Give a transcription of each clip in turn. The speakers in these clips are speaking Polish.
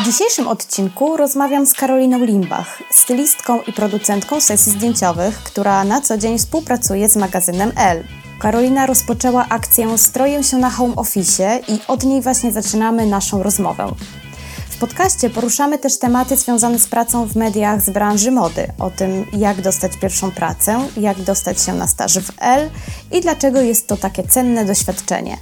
W dzisiejszym odcinku rozmawiam z Karoliną Limbach, stylistką i producentką sesji zdjęciowych, która na co dzień współpracuje z magazynem L. Karolina rozpoczęła akcję Stroję się na home office i od niej właśnie zaczynamy naszą rozmowę. W podcaście poruszamy też tematy związane z pracą w mediach z branży mody, o tym jak dostać pierwszą pracę, jak dostać się na staż w L i dlaczego jest to takie cenne doświadczenie.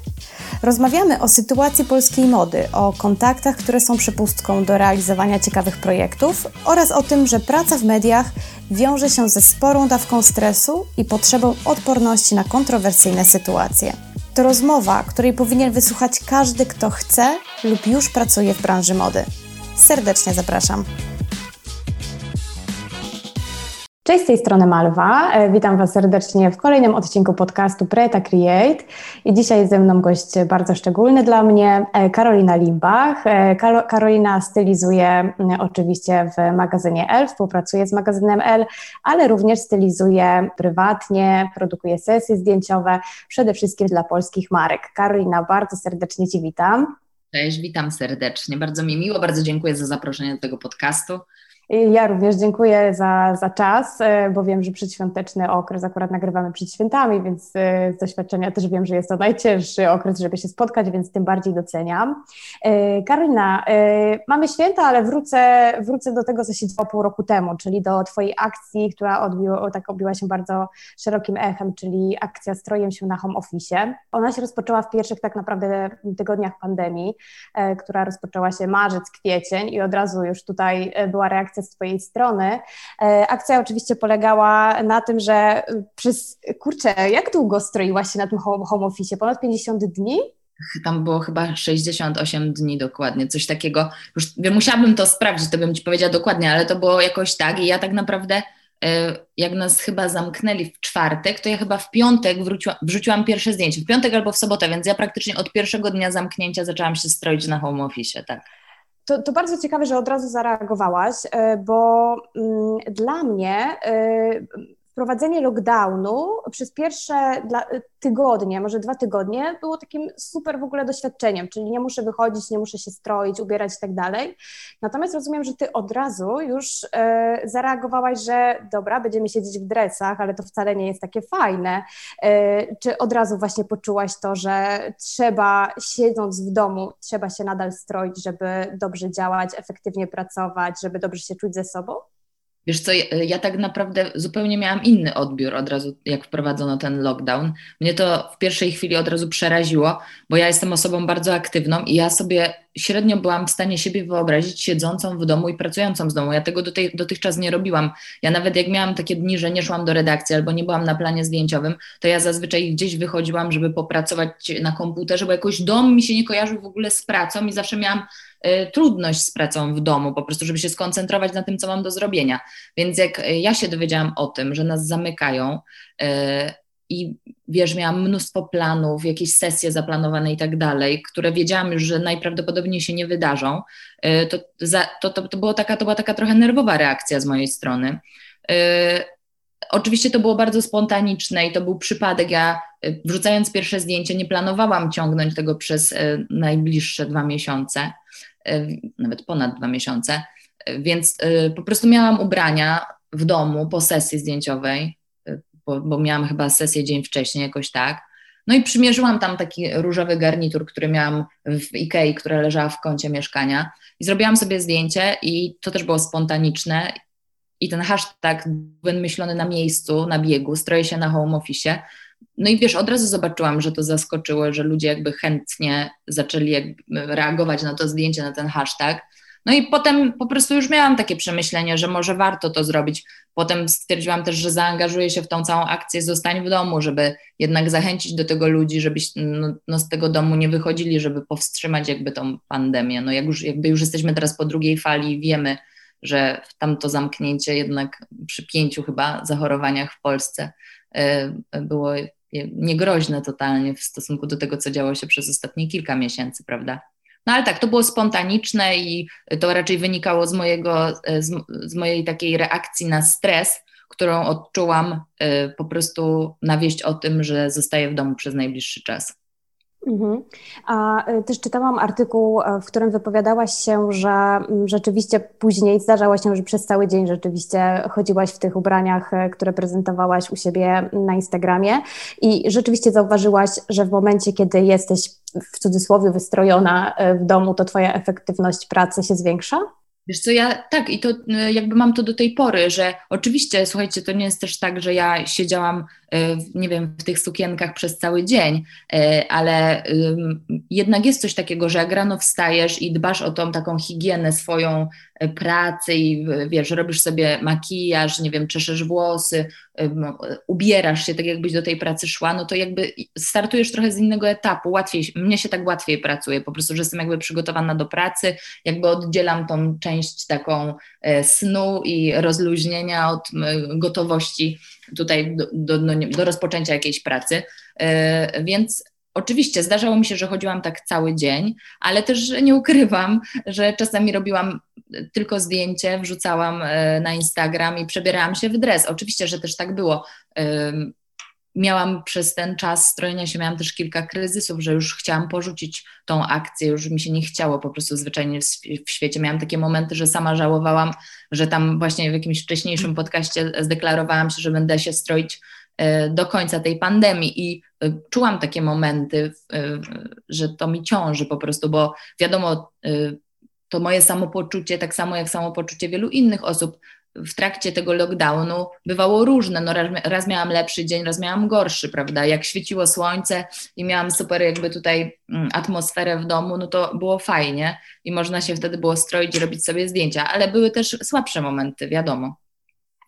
Rozmawiamy o sytuacji polskiej mody, o kontaktach, które są przepustką do realizowania ciekawych projektów oraz o tym, że praca w mediach wiąże się ze sporą dawką stresu i potrzebą odporności na kontrowersyjne sytuacje. To rozmowa, której powinien wysłuchać każdy, kto chce lub już pracuje w branży mody. Serdecznie zapraszam. Cześć, z tej strony Malwa. E, witam Was serdecznie w kolejnym odcinku podcastu Preta Create. I dzisiaj jest ze mną gość bardzo szczególny dla mnie, e, Karolina Limbach. E, Karolina stylizuje oczywiście w magazynie L, współpracuje z magazynem L, ale również stylizuje prywatnie, produkuje sesje zdjęciowe, przede wszystkim dla polskich marek. Karolina, bardzo serdecznie Ci witam. Cześć, witam serdecznie. Bardzo mi miło, bardzo dziękuję za zaproszenie do tego podcastu. Ja również dziękuję za, za czas, e, bo wiem, że przedświąteczny okres akurat nagrywamy przed świętami, więc e, z doświadczenia też wiem, że jest to najcięższy okres, żeby się spotkać, więc tym bardziej doceniam. E, Karolina, mamy święta, ale wrócę, wrócę do tego, co się działo pół roku temu, czyli do Twojej akcji, która odbiło, tak obiła się bardzo szerokim echem, czyli akcja Strojem się na home office. Ona się rozpoczęła w pierwszych tak naprawdę tygodniach pandemii, która rozpoczęła się marzec, kwiecień i od razu już tutaj była reakcja z Twojej strony. E, akcja oczywiście polegała na tym, że przez, kurczę, jak długo stroiłaś się na tym home office? Ponad 50 dni? Tam było chyba 68 dni dokładnie, coś takiego. Już musiałabym to sprawdzić, to bym Ci powiedziała dokładnie, ale to było jakoś tak i ja tak naprawdę e, jak nas chyba zamknęli w czwartek, to ja chyba w piątek wróciłam, wrzuciłam pierwsze zdjęcie, w piątek albo w sobotę, więc ja praktycznie od pierwszego dnia zamknięcia zaczęłam się stroić na home office, tak. To, to, bardzo ciekawe, że od razu zareagowałaś, e, bo mm, dla mnie e, wprowadzenie lockdownu przez pierwsze dla, tygodnie, może dwa tygodnie, było takim super w ogóle doświadczeniem, czyli nie muszę wychodzić, nie muszę się stroić, ubierać i tak dalej. Natomiast rozumiem, że ty od razu już e, zareagowałaś, że dobra, będziemy siedzieć w dresach, ale to wcale nie jest takie fajne. E, czy od razu właśnie poczułaś to, że trzeba siedząc w domu, trzeba się nadal stroić, żeby dobrze działać, efektywnie pracować, żeby dobrze się czuć ze sobą? Wiesz co, ja, tak naprawdę zupełnie miałam inny odbiór od razu, jak wprowadzono ten lockdown. Mnie to w pierwszej chwili od razu przeraziło, bo ja jestem osobą bardzo aktywną i ja sobie średnio byłam w stanie siebie wyobrazić siedzącą w domu i pracującą z domu. Ja tego dotychczas nie robiłam. Ja nawet jak miałam takie dni, że nie szłam do redakcji albo nie byłam na planie zdjęciowym, to ja zazwyczaj gdzieś wychodziłam, żeby popracować na komputerze, bo jakoś dom mi się nie kojarzył w ogóle z pracą i zawsze miałam Y, trudność z pracą w domu, po prostu, żeby się skoncentrować na tym, co mam do zrobienia. Więc jak ja się dowiedziałam o tym, że nas zamykają, y, i wiesz, miałam mnóstwo planów, jakieś sesje zaplanowane i tak dalej, które wiedziałam już, że najprawdopodobniej się nie wydarzą, y, to, to, to, to, było taka, to była taka trochę nerwowa reakcja z mojej strony. Oczywiście to było bardzo spontaniczne i to był przypadek. Ja wrzucając pierwsze zdjęcie nie planowałam ciągnąć tego przez najbliższe dwa miesiące. E, nawet ponad dwa miesiące, e, więc e, po prostu miałam ubrania w domu po sesji zdjęciowej, bo, bo miałam chyba sesję dzień wcześniej, jakoś tak. No i przymierzyłam tam taki różowy garnitur, który miałam w Ikei, która leżała w kącie mieszkania i zrobiłam sobie zdjęcie i to też było spontaniczne i ten hashtag wymyślony na miejscu, na biegu, stroje się na home office, no i wiesz, od razu zobaczyłam, że to zaskoczyło, że ludzie jakby chętnie zaczęli jakby reagować na to zdjęcie, na ten hashtag. No i potem po prostu już miałam takie przemyślenie, że może warto to zrobić. Potem stwierdziłam też, że zaangażuję się w tą całą akcję Zostań w domu, żeby jednak zachęcić do tego ludzi, żeby no, no z tego domu nie wychodzili, żeby powstrzymać jakby tą pandemię. No jak już, jakby już jesteśmy teraz po drugiej fali, wiemy, że tam to zamknięcie jednak przy pięciu chyba zachorowaniach w Polsce E, było niegroźne totalnie w stosunku do tego, co działo się przez ostatnie kilka miesięcy, prawda? No ale tak, to było spontaniczne i to raczej wynikało z, mojego, e, z, z mojej takiej reakcji na stres, którą odczułam e, po prostu na wieść o tym, że zostaję w domu przez najbliższy czas. Mhm. A y, też czytałam artykuł, e, w którym wypowiadałaś się, że mm, rzeczywiście później zdarzało się, że przez cały dzień rzeczywiście chodziłaś w tych ubraniach, e, które prezentowałaś u siebie na Instagramie i rzeczywiście zauważyłaś, że w momencie, kiedy jesteś w cudzysłowie wystrojona e, w domu, to twoja efektywność pracy się zwiększa? Wiesz co, ja tak i to jakby mam to do tej pory, że oczywiście, słuchajcie, to nie jest też tak, że ja siedziałam E, nie wiem, w tych sukienkach przez cały dzień, e, ale jednak jest coś takiego, że jak rano wstajesz i dbasz o tą taką higienę swoją e, pracy i wiesz, robisz sobie makijaż, nie wiem, czeszesz włosy, ubierasz się tak jakbyś do tej pracy szła, no to jakby startujesz trochę z innego etapu, łatwiej, mnie się tak łatwiej pracuje, po prostu, że jestem jakby przygotowana do pracy, jakby oddzielam tą część taką snu i rozluźnienia od gotowości tutaj do, do, no do rozpoczęcia jakiejś pracy. E, więc Oczywiście zdarzało mi się, że chodziłam tak cały dzień, ale też nie ukrywam, że czasami robiłam tylko zdjęcie, wrzucałam e, na Instagram i przebierałam się w dres. Oczywiście, że też tak było miałam przez ten czas strojenia się, miałam też kilka kryzysów, że już chciałam porzucić tą akcję, już mi się nie chciało po prostu zwyczajnie w, świecie. Miałam takie momenty, że sama żałowałam, że tam właśnie w jakimś wcześniejszym podcaście zdeklarowałam się, że będę się stroić do końca tej pandemii i e, czułam takie momenty, e, że to mi ciąży po prostu, bo wiadomo, to moje samopoczucie, tak samo jak samopoczucie wielu innych osób, w trakcie tego lockdownu bywało różne. No raz, raz, miałam lepszy dzień, raz miałam gorszy, prawda? Jak świeciło słońce i miałam super jakby tutaj mm, atmosferę w domu, no to było fajnie i można się wtedy było stroić i robić sobie zdjęcia, ale były też słabsze momenty, wiadomo.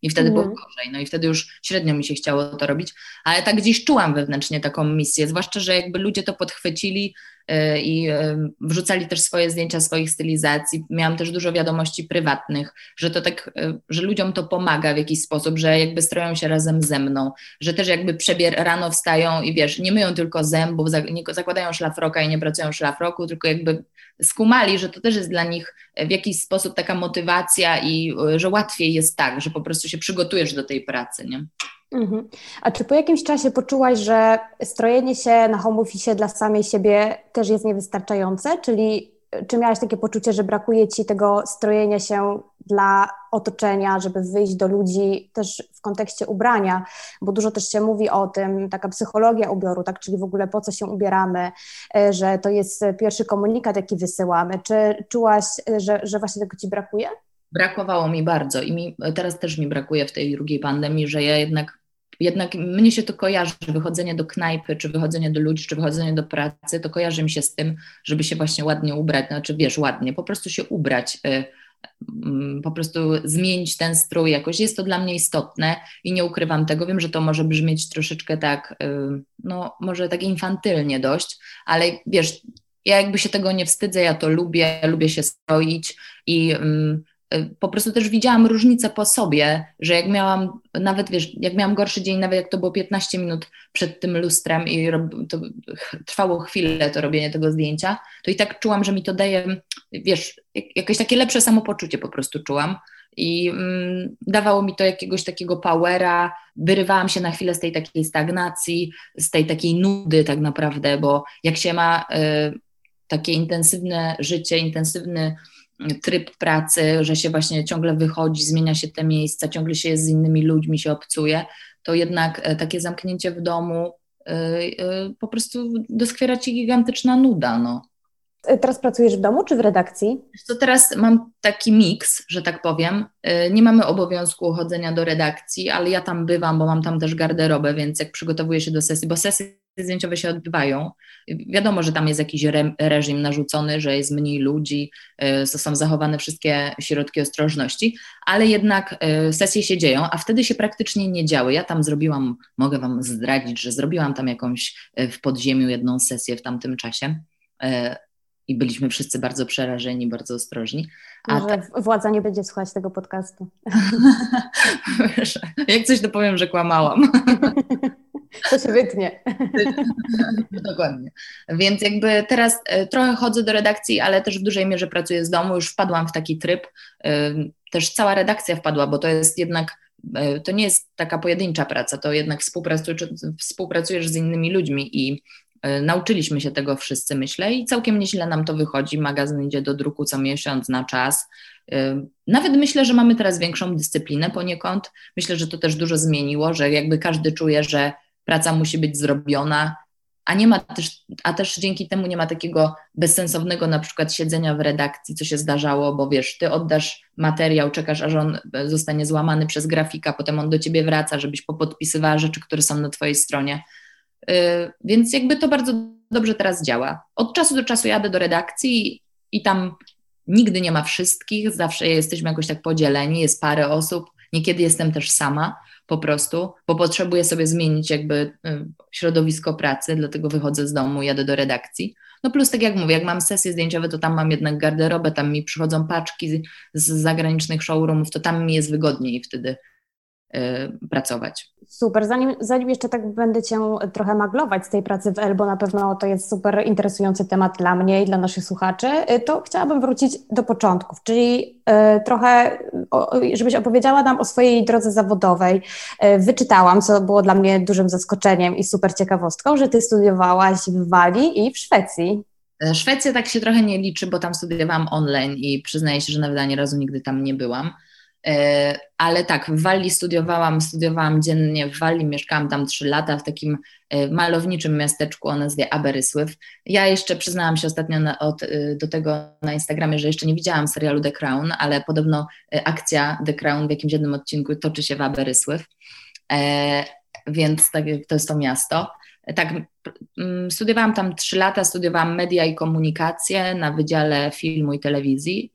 I wtedy było mhm. gorzej, no i wtedy już średnio mi się chciało to robić, ale tak gdzieś czułam wewnętrznie taką misję, zwłaszcza, że jakby ludzie to podchwycili i y, wrzucali też swoje zdjęcia swoich stylizacji. Miałam też dużo wiadomości prywatnych, że to tak, y, że ludziom to pomaga w jakiś sposób, że jakby stroją się razem ze mną, że też jakby przebier rano wstają i wiesz, nie myją tylko zębów, nie zakładają szlafroka i nie pracują szlafroku, tylko jakby skumali, że to też jest dla nich w jakiś sposób taka motywacja i że łatwiej jest tak, że po prostu się przygotujesz do tej pracy, nie? Mhm. A czy po jakimś czasie poczułaś, że strojenie się na home office dla samej siebie też jest niewystarczające? Czyli czy miałaś takie poczucie, że brakuje ci tego strojenia się dla otoczenia, żeby wyjść do ludzi też w kontekście ubrania, bo dużo też się mówi o tym, taka psychologia ubioru, tak, czyli w ogóle po co się ubieramy, e, że to jest pierwszy komunikat, jaki wysyłamy. Czy czułaś, e, że, że właśnie tego ci brakuje? Brakowało mi bardzo i mi, teraz też mi brakuje w tej drugiej pandemii, że ja jednak jednak mnie się to kojarzy, wychodzenie do knajpy, czy wychodzenie do ludzi, czy wychodzenie do pracy, to kojarzy mi się z tym, żeby się właśnie ładnie ubrać, znaczy wiesz, ładnie, po prostu się ubrać, y, mm, po prostu zmienić ten strój jakoś. Jest to dla mnie istotne i nie ukrywam tego. Wiem, że to może brzmieć troszeczkę tak, y, no może tak infantylnie dość, ale wiesz, ja jakby się tego nie wstydzę, ja to lubię, lubię się stroić i mm, po prostu też widziałam różnicę po sobie, że jak miałam, nawet wiesz, jak miałam gorszy dzień, nawet jak to było 15 minut przed tym lustrem i rob, to trwało chwilę to robienie tego zdjęcia, to i tak czułam, że mi to daje, wiesz, jakieś takie lepsze samopoczucie po prostu czułam i mm, dawało mi to jakiegoś takiego powera, wyrywałam się na chwilę z tej takiej stagnacji, z tej takiej nudy tak naprawdę, bo jak się ma y, takie intensywne życie, intensywny tryb pracy, że się właśnie ciągle wychodzi, zmienia się te miejsca, ciągle się jest z innymi ludźmi, się obcuje, to jednak e, takie zamknięcie w domu e, e, po prostu doskwiera ci gigantyczna nuda. No. Teraz pracujesz w domu czy w redakcji? To teraz mam taki miks, że tak powiem. Nie mamy obowiązku chodzenia do redakcji, ale ja tam bywam, bo mam tam też garderobę, więc jak przygotowuję się do sesji, bo sesje zdjęciowe się odbywają. Wiadomo, że tam jest jakiś re, reżim narzucony, że jest mniej ludzi, y, są zachowane wszystkie środki ostrożności, ale jednak y, sesje się dzieją, a wtedy się praktycznie nie działy. Ja tam zrobiłam, mogę Wam zdradzić, że zrobiłam tam jakąś y, w podziemiu jedną sesję w tamtym czasie i byliśmy wszyscy bardzo przerażeni, bardzo ostrożni. A Może ta... władza nie będzie słuchać tego podcastu. Jak coś to powiem, że kłamałam. To się wytnie. Dokładnie. Więc jakby teraz e, trochę chodzę do redakcji, ale też w dużej mierze pracuję z domu. Już wpadłam w taki tryb. E, też cała redakcja wpadła, bo to jest jednak e, to nie jest taka pojedyncza praca, to jednak współpracujesz, współpracujesz z innymi ludźmi i Nauczyliśmy się tego wszyscy, myślę, i całkiem nieźle nam to wychodzi. Magazyn idzie do druku co miesiąc na czas. Nawet myślę, że mamy teraz większą dyscyplinę poniekąd. Myślę, że to też dużo zmieniło, że jakby każdy czuje, że praca musi być zrobiona, a nie ma też, a też dzięki temu nie ma takiego bezsensownego na przykład siedzenia w redakcji, co się zdarzało, bo wiesz, ty oddasz materiał, czekasz, aż on zostanie złamany przez grafika, potem on do ciebie wraca, żebyś popodpisywała rzeczy, które są na twojej stronie. Yy, więc jakby to bardzo dobrze teraz działa. Od czasu do czasu jadę do redakcji i tam nigdy nie ma wszystkich, zawsze jesteśmy jakoś tak podzieleni, jest parę osób, niekiedy jestem też sama po prostu, bo potrzebuję sobie zmienić jakby y, środowisko pracy, dlatego wychodzę z domu, jadę do redakcji. No plus tak jak mówię, jak mam sesje zdjęciowe, to tam mam jednak garderobę, tam mi przychodzą paczki z zagranicznych showroomów, to tam mi jest wygodniej wtedy pracować. Super. Zanim, zanim jeszcze tak będę Cię trochę maglować z tej pracy w L, bo na pewno to jest super interesujący temat dla mnie i dla naszych słuchaczy, y, to chciałabym wrócić do początków, czyli y, trochę, żebyś opowiedziała nam o swojej drodze zawodowej. Wyczytałam, co było dla mnie dużym zaskoczeniem i super ciekawostką, że Ty studiowałaś w Walii i w Szwecji. E, Szwecja tak się trochę nie liczy, bo tam studiowałam online i przyznaję się, że nawet ani razu nigdy tam nie byłam. E, ale tak, w Walii studiowałam, studiowałam dziennie w Walii, mieszkałam tam trzy lata w takim e, malowniczym miasteczku o nazwie Aberysływ. Ja jeszcze przyznałam się ostatnio na, od, e, do tego na Instagramie, że jeszcze nie widziałam serialu The Crown, ale podobno akcja The Crown w jakimś jednym odcinku toczy się w Aberysływ, e, więc tak, to jest to miasto. Tak, studiowałam tam trzy lata, studiowałam media i komunikację na Wydziale Filmu i Telewizji.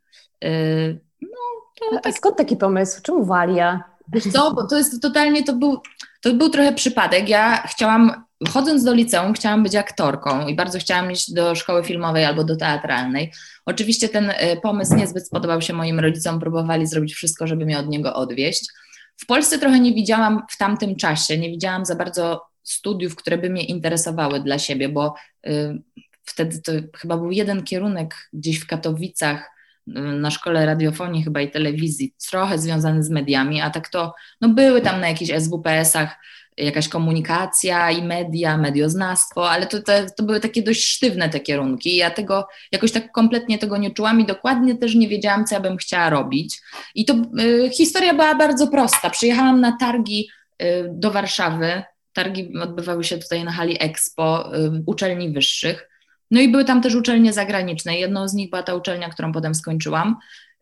To tak... Skąd taki pomysł? Czemu Walia? Wiesz co, bo to jest totalnie, to był, to był trochę przypadek. Ja chciałam, chodząc do liceum, chciałam być aktorką i bardzo chciałam iść do szkoły filmowej albo do teatralnej. Oczywiście ten e, pomysł niezbyt spodobał się moim rodzicom, próbowali zrobić wszystko, żeby mnie od niego odwieść. W Polsce trochę nie widziałam w tamtym czasie, nie widziałam za bardzo studiów, które by mnie interesowały dla siebie, bo y, wtedy to chyba był jeden kierunek gdzieś w Katowicach, na szkole radiofonii chyba i telewizji, trochę związany z mediami, a tak to no były tam na jakichś SWPS-ach jakaś komunikacja i media, medioznawstwo, ale to, to, to, były takie dość sztywne te kierunki. Ja tego jakoś tak kompletnie tego nie czułam i dokładnie też nie wiedziałam, co ja bym chciała robić. I to y, historia była bardzo prosta. Przyjechałam na targi y, do Warszawy. Targi odbywały się tutaj na hali Expo y, uczelni wyższych. No i były tam też uczelnie zagraniczne. Jedną z nich była ta uczelnia, którą potem skończyłam.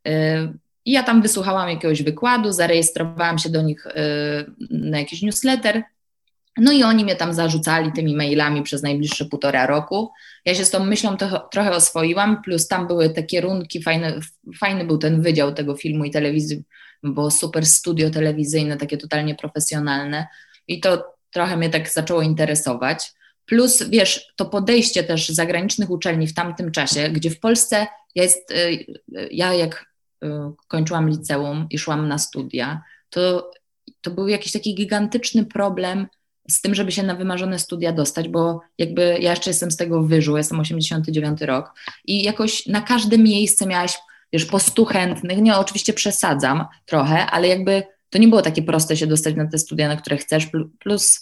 Y, I ja tam wysłuchałam jakiegoś wykładu, zarejestrowałam się do nich y, na jakiś newsletter. No i oni mnie tam zarzucali tymi mailami przez najbliższe półtora roku. Ja się z tą myślą trochę oswoiłam, plus tam były te kierunki, fajny, fajny był ten wydział tego filmu i telewizji, bo super studio telewizyjne, takie totalnie profesjonalne. I to trochę mnie tak zaczęło interesować. Plus, wiesz, to podejście też zagranicznych uczelni w tamtym czasie, gdzie w Polsce ja, jest, y, y, ja jak y, kończyłam liceum i szłam na studia, to, to był jakiś taki gigantyczny problem z tym, żeby się na wymarzone studia dostać, bo jakby ja jeszcze jestem z tego wyżu, jestem 89 rok i jakoś na każde miejsce miałaś, wiesz, po stu chętnych, nie, oczywiście przesadzam trochę, ale jakby to nie było takie proste się dostać na te studia, na które chcesz, plus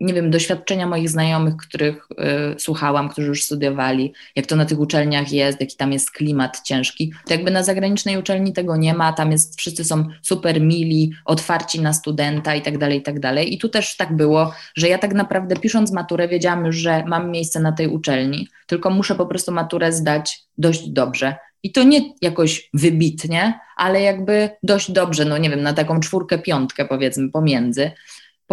nie wiem, doświadczenia moich znajomych, których y, słuchałam, którzy już studiowali, jak to na tych uczelniach jest, jaki tam jest klimat ciężki, to jakby na zagranicznej uczelni tego nie ma, tam jest, wszyscy są super mili, otwarci na studenta i tak dalej, i tak dalej. I tu też tak było, że ja tak naprawdę pisząc maturę wiedziałam już, że mam miejsce na tej uczelni, tylko muszę po prostu maturę zdać dość dobrze. I to nie jakoś wybitnie, ale jakby dość dobrze, no nie wiem, na taką czwórkę, piątkę powiedzmy pomiędzy.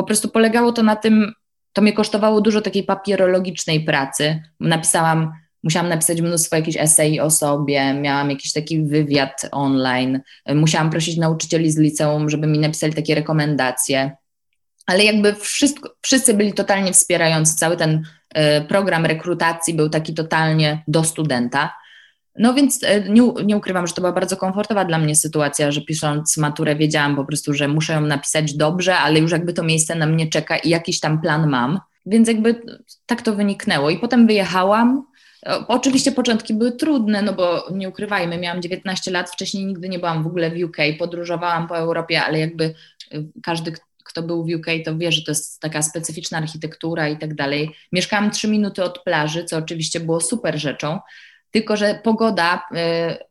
Po prostu polegało to na tym, to mnie kosztowało dużo takiej papierologicznej pracy. Napisałam, musiałam napisać mnóstwo jakichś esej o sobie, miałam jakiś taki wywiad online, musiałam prosić nauczycieli z liceum, żeby mi napisali takie rekomendacje. Ale jakby wszystko, wszyscy byli totalnie wspierający, cały ten y, program rekrutacji był taki totalnie do studenta. No więc e, nie, nie, ukrywam, że to była bardzo komfortowa dla mnie sytuacja, że pisząc maturę wiedziałam po prostu, że muszę ją napisać dobrze, ale już jakby to miejsce na mnie czeka i jakiś tam plan mam. Więc jakby tak to wyniknęło. I potem wyjechałam. Oczywiście początki były trudne, no bo nie ukrywajmy, miałam 19 lat, wcześniej nigdy nie byłam w ogóle w UK, podróżowałam po Europie, ale jakby e, każdy, kto był w UK, to wie, że to jest taka specyficzna architektura i tak dalej. Mieszkałam trzy minuty od plaży, co oczywiście było super rzeczą, tylko, że pogoda,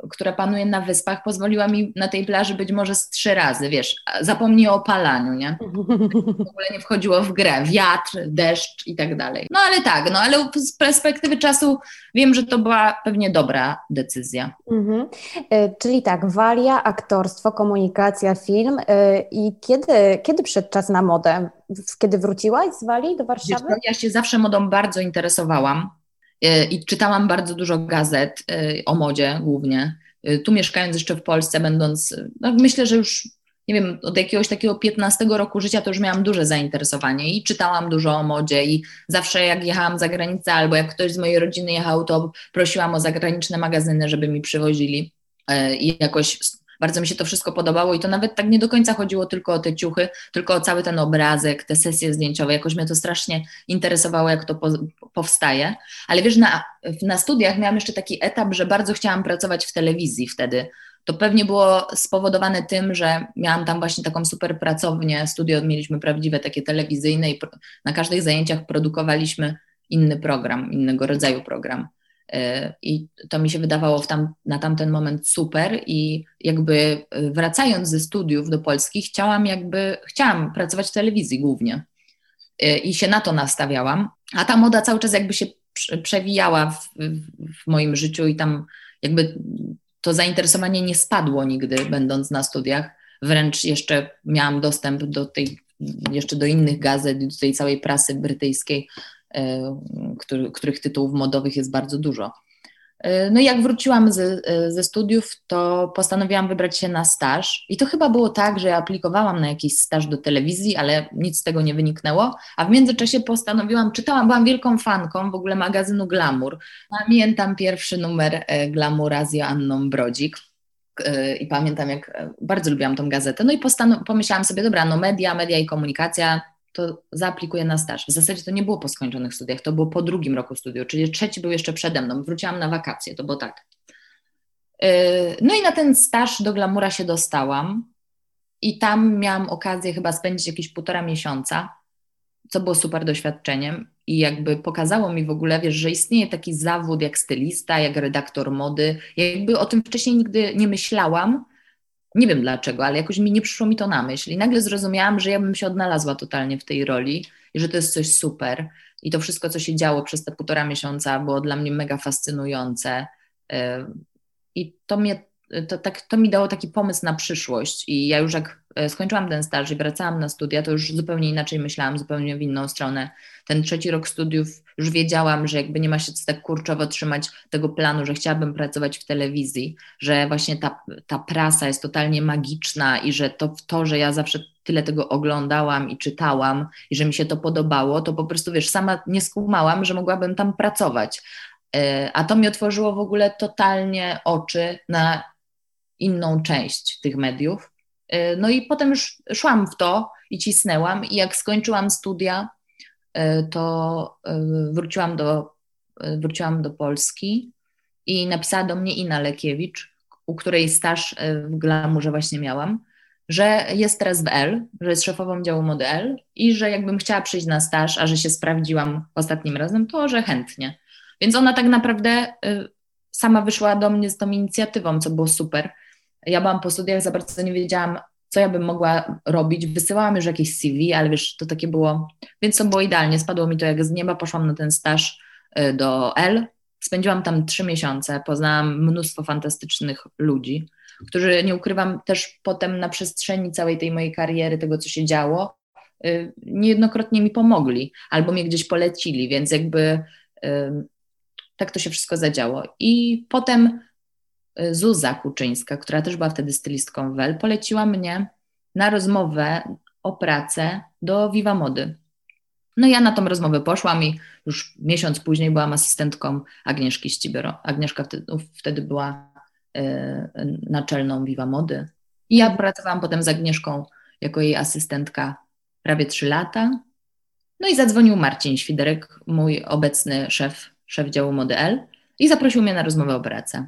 y, która panuje na wyspach, pozwoliła mi na tej plaży być może z trzy razy, wiesz, zapomnij o opalaniu, nie? W ogóle nie wchodziło w grę, wiatr, deszcz i tak dalej. No ale tak, no ale z perspektywy czasu wiem, że to była pewnie dobra decyzja. Mhm. Y, czyli tak, walia, aktorstwo, komunikacja, film. Y, I kiedy, kiedy przyszedł czas na modę? Kiedy wróciłaś z Walii do Warszawy? Wiesz, ja się zawsze modą bardzo interesowałam E, i czytałam bardzo dużo gazet e, o modzie głównie. E, tu mieszkając jeszcze w Polsce, będąc, no myślę, że już nie wiem, od jakiegoś takiego 15 roku życia to już miałam duże zainteresowanie i czytałam dużo o modzie i zawsze jak jechałam za granicę albo jak ktoś z mojej rodziny jechał, to prosiłam o zagraniczne magazyny, żeby mi przywozili i jakoś bardzo mi się to wszystko podobało i to nawet tak nie do końca chodziło tylko o te ciuchy, tylko o cały ten obrazek, te sesje zdjęciowe. Jakoś mnie to strasznie interesowało, jak to po, powstaje. Ale wiesz, na, na studiach miałam jeszcze taki etap, że bardzo chciałam pracować w telewizji wtedy. To pewnie było spowodowane tym, że miałam tam właśnie taką super pracownię, studio mieliśmy prawdziwe takie telewizyjne i na każdych zajęciach produkowaliśmy inny program, innego rodzaju program. E, I to mi się wydawało tam, na tamten moment super i jakby e, wracając ze studiów do Polski chciałam jakby, chciałam pracować w telewizji głównie e, i się na to nastawiałam, a ta moda cały czas jakby się przewijała w, w moim życiu i tam jakby to zainteresowanie nie spadło nigdy będąc na studiach, wręcz jeszcze miałam dostęp do tej, jeszcze do innych gazet, do tej całej prasy brytyjskiej, który, których tytułów modowych jest bardzo dużo. E, no i jak wróciłam ze, e, ze studiów, to postanowiłam wybrać się na staż. I to chyba było tak, że ja aplikowałam na jakiś staż do telewizji, ale nic z tego nie wyniknęło. A w międzyczasie postanowiłam, czytałam, byłam wielką fanką w ogóle magazynu Glamour. Pamiętam pierwszy numer Glamoura z Joanną Brodzik. I pamiętam, jak bardzo lubiłam tą gazetę. No i pomyślałam sobie, dobra, no media, media i komunikacja, to zaaplikuję na staż. W zasadzie to nie było po skończonych studiach, to było po drugim roku studiów, czyli trzeci był jeszcze przede mną. Wróciłam na wakacje, to było tak. Yy, no i na ten staż do Glamura się dostałam i tam miałam okazję chyba spędzić jakieś półtora miesiąca, co było super doświadczeniem i jakby pokazało mi w ogóle, wiesz, że istnieje taki zawód jak stylista, jak redaktor mody. Jakby o tym wcześniej nigdy nie myślałam, nie wiem dlaczego, ale jakoś mi nie przyszło mi to na myśl. I nagle zrozumiałam, że ja bym się odnalazła totalnie w tej roli i że to jest coś super. I to wszystko, co się działo przez te półtora miesiąca, było dla mnie mega fascynujące. I to, mnie, to, tak, to mi dało taki pomysł na przyszłość. I ja już jak e, skończyłam ten staż i wracałam na studia, to już zupełnie inaczej myślałam, zupełnie w inną stronę. Ten trzeci rok studiów już wiedziałam, że jakby nie ma się tak kurczowo trzymać tego planu, że chciałabym pracować w telewizji, że właśnie ta, ta prasa jest totalnie magiczna i że to, to, że ja zawsze tyle tego oglądałam i czytałam i że mi się to podobało, to po prostu wiesz, sama nie skumałam, że mogłabym tam pracować. E, a to mi otworzyło w ogóle totalnie oczy na inną część tych mediów. E, no i potem już szłam w to i cisnęłam, i jak skończyłam studia, to e, wróciłam do, e, wróciłam do Polski i napisała do mnie Ina Lekiewicz, u której staż w Glamurze właśnie miałam, że jest teraz w L, że jest szefową działu mody L i że jakbym chciała przyjść na staż, a że się sprawdziłam ostatnim razem, to że chętnie. Więc ona tak naprawdę sama wyszła do mnie z tą inicjatywą, co było super. Ja byłam po studiach, za bardzo nie wiedziałam, co ja bym mogła robić. Wysyłałam już jakieś CV, ale wiesz, to takie było, więc to było idealnie. Spadło mi to jak z nieba, poszłam na ten staż y, do L. Spędziłam tam trzy miesiące, poznałam mnóstwo fantastycznych ludzi, którzy, nie ukrywam, też potem na przestrzeni całej tej mojej kariery, tego co się działo, y, niejednokrotnie mi pomogli albo mnie gdzieś polecili, więc jakby tak to się wszystko zadziało. I potem Zuza Kuczyńska, która też była wtedy stylistką WEL, poleciła mnie na rozmowę o pracę do Viva Mody. No ja na tą rozmowę poszłam i już miesiąc później byłam asystentką Agnieszki Ścibiero. Agnieszka wtedy, wtedy była y, naczelną Viva Mody. I ja pracowałam potem z Agnieszką jako jej asystentka prawie trzy lata. No i zadzwonił Marcin Świderek, mój obecny szef, szef działu Mody L i zaprosił mnie na rozmowę o pracę.